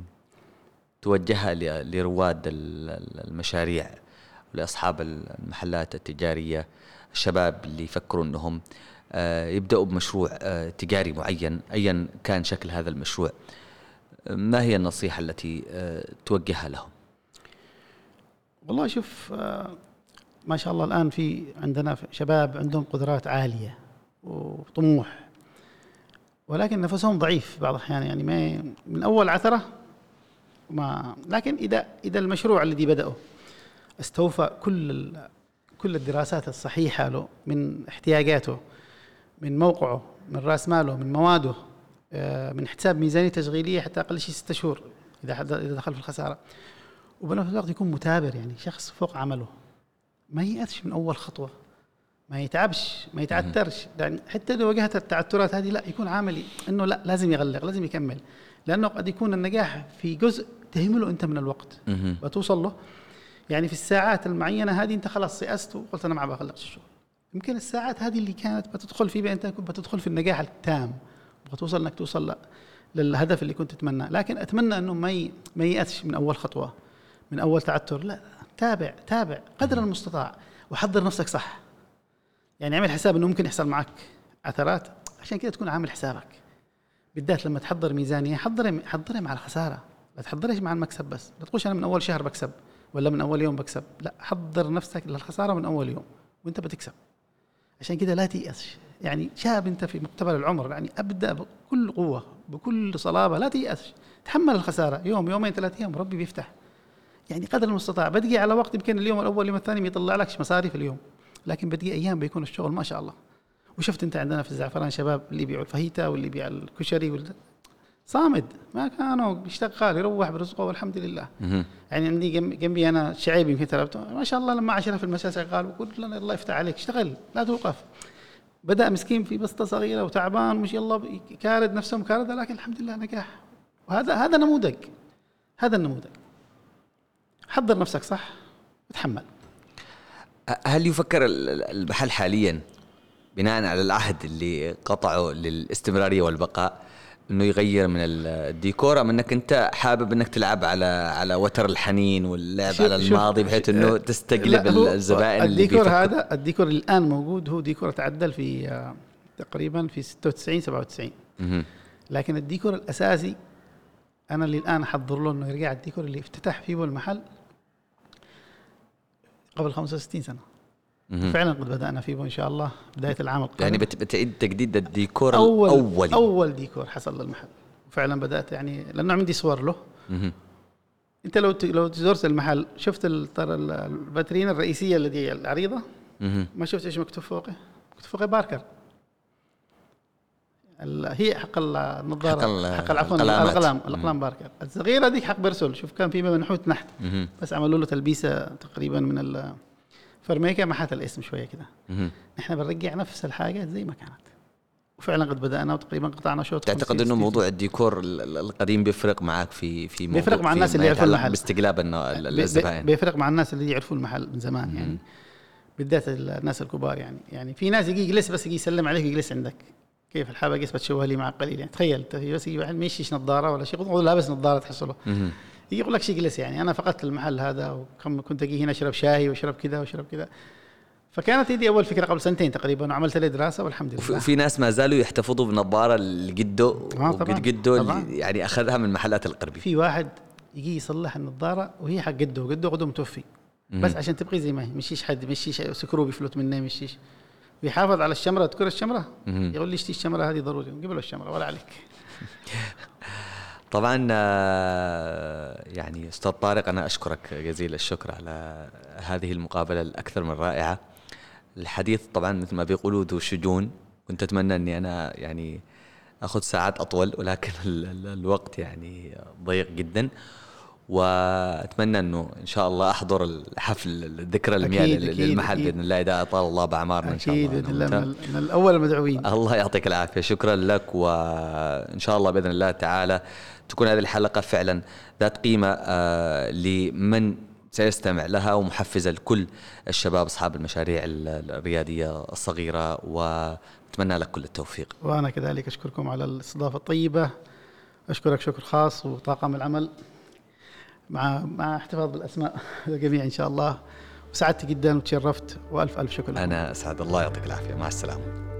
توجهها لرواد ال- ال- المشاريع ولاصحاب المحلات التجارية الشباب اللي يفكروا إنهم آه، يبدأوا بمشروع آه، تجاري معين ايا كان شكل هذا المشروع ما هي النصيحة التي آه، توجهها لهم؟ والله شوف ما شاء الله الآن في عندنا شباب عندهم قدرات عالية وطموح ولكن نفسهم ضعيف بعض الأحيان يعني ما من أول عثرة ما لكن اذا إذا المشروع الذي بدأه استوفى كل كل الدراسات الصحيحة له من احتياجاته من موقعه من رأس ماله من مواده آه، من حساب ميزانية تشغيلية حتى أقل شيء ستة شهور إذا إذا دخل في الخسارة. وبنفس الوقت يكون مثابر يعني شخص فوق عمله. ما ييأسش من أول خطوة ما يتعبش ما يتعثرش يعني حتى لو واجهت التعثرات هذه لا يكون عاملي إنه لا لازم يغلق لازم يكمل. لأنه قد يكون النجاح في جزء تهمله أنت من الوقت مهم. بتوصل له. يعني في الساعات المعينة هذه أنت خلاص يأست وقلت أنا ما بخلص الشغل. يمكن الساعات هذه اللي كانت بتدخل فيها انت بتدخل في النجاح التام. بتوصل إنك توصل للهدف اللي كنت تتمناه لكن أتمنى إنه ما ي- ما ييأسش من أول خطوة من أول تعثر. لا تابع تابع قدر المستطاع وحضر نفسك صح. يعني اعمل حساب إنه ممكن يحصل معك عثرات. عشان كده تكون عامل حسابك. بالذات لما تحضر ميزانية حضرها حضرها مع الخسارة. لا تحضرهاش مع المكسب بس. لا تقولش أنا من أول شهر بكسب ولا من أول يوم بكسب. لا حضر نفسك للخسارة من أول يوم وأنت بتكسب. عشان كده لا تيأس. يعني شاب أنت في مقتبل العمر يعني أبدأ بكل قوة بكل صلابة لا تيأس. تحمل الخسارة. يوم يومين ثلاث أيام ربي بيفتح. يعني قدر المستطاع. بتجي على وقت يمكن اليوم الأول اليوم الثاني ما يطلع لكش مصاري في اليوم. لكن بتجي أيام بيكون الشغل ما شاء الله. وشفت انت عندنا في الزعفران شباب اللي يبيعوا الفاهيتا واللي يبيع الكشري وال... صامد. ما كانوا بيشتغل يروح برزقه والحمد لله. يعني عندي جنب- جنبي أنا شعيب يمكن تربته ما شاء الله لما عشرة في المساء شغال وقلت له الله يفتح عليك اشتغل لا توقف. بدأ مسكين في بسطة صغيرة وتعبان مش يلا كارد نفسه مكارده لكن الحمد لله نجاح. وهذا هذا نموذج. هذا النموذج. حضر نفسك صح وتحمل هل يفكر ال- ال- المحل حاليا بناء على العهد اللي قطعه للاستمرارية والبقاء إنه يغير من ال- الديكور ام إنك أنت حابب إنك تلعب على على وتر الحنين واللعب شوف- على شوف- الماضي بحيث إنه تستقطب الزبائن اللي الديكور. هذا الديكور اللي الآن موجود هو ديكور تعدل في آه، تقريبا في 96 97 مهم. لكن الديكور الأساسي أنا اللي الآن أحضر له إنه يرجع الديكور اللي افتتح فيه المحل قبل 65 سنة. فعلا قد بدأنا فيه إن شاء الله بداية العام القادم. يعني بت- بتعيد تجديد الديكور اول الاولي أول ديكور حصل للمحل. وفعلا بدأت يعني لأنه عندي صور له. مهم. أنت لو لو زرت المحل شفت ترى ال- الفاترينا الرئيسية اللي العريضة؟ مهم. ما شفت إيش مكتوب فوقه؟ مكتوب فوقه باركر. هي حق النظارة. حق حق القلامات. الاقلام. الأقلام باركر. الصغيرة ديك حق برسول شوف كان في منحوت نحت مهم. بس عملوا له تلبيسة تقريبا من الفرميكه محت الاسم شوية كده. نحن بنرجع نفس الحاجة زي ما كانت. وفعلا قد بدأنا وتقريبا قطعنا شوط تعتقد 50 إنه 60. موضوع الديكور ال- ال- القديم بيفرق معك في في موضوع بيفرق مع الناس اللي يعرفوا يتعلق المحل. باستقلاب الزبائن. بيفرق مع الناس اللي يعرفوا المحل من زمان يعني. بالذات الناس الكبار يعني. يعني في ناس يجي يجلس بس يجي يسلم عليك ويجلس عندك. كيف الحال بقيس بتشوه لي مع قليل يعني؟ تخيل بس يجي واحد ما يشيش نظارة ولا شيء. لابس نظارة تحصله. يقول لك شي اجلس يعني أنا فقدت المحل هذا وكم كنت أجي هنا أشرب شاي وأشرب كذا وأشرب كذا. فكانت هذه أول فكرة قبل سنتين تقريبا وعملت لي دراسة والحمد لله. وفي ناس ما زالوا يحتفظوا بنظارة لجده آه طبعاً. جده. اللي يعني أخذها من محلات القربي. في واحد يجي يصلح النظارة وهي حق جده وجده قدوم متوفي بس عشان تبقي زي ما هي مشيش حد مشيش سكروب يفلت منه مشيش. ويحافظ على الشمرة تذكر الشمرة. يقول لي اشتي الشمرة هذه ضروري له الشمرة ولا عليك. طبعا آه، يعني أستاذ طارق أنا أشكرك جزيل الشكر على هذه المقابلة الأكثر من رائعة. الحديث طبعا مثل ما بيقولوا ذو شجون كنت أتمنى أني أنا يعني أخذ ساعات أطول ولكن ال- ال- الوقت يعني ضيق جدا. وأتمنى أنه إن شاء الله أحضر الحفل الذكرى أكيد، للمحل. بإذن الله. إذا أطال الله بأعمارنا إن شاء الله أكيد باذن الله من الأول المدعوين الله يعطيك العافية. شكرا لك وإن شاء الله بإذن الله تعالى تكون هذه الحلقة فعلا ذات قيمة آه، لمن سيستمع لها ومحفزه لكل الشباب أصحاب المشاريع ال- الريادية الصغيرة ونتمنى لك كل التوفيق. وأنا كذلك أشكركم على الاستضافة الطيبة. أشكرك شكر خاص وطاقم العمل. مع مع احتفاظ بالأسماء الجميع إن شاء الله. وسعدت جدا وتشرفت وألف ألف شكر لكم. أنا أسعد الله يعطيك العافية. مع السلامة.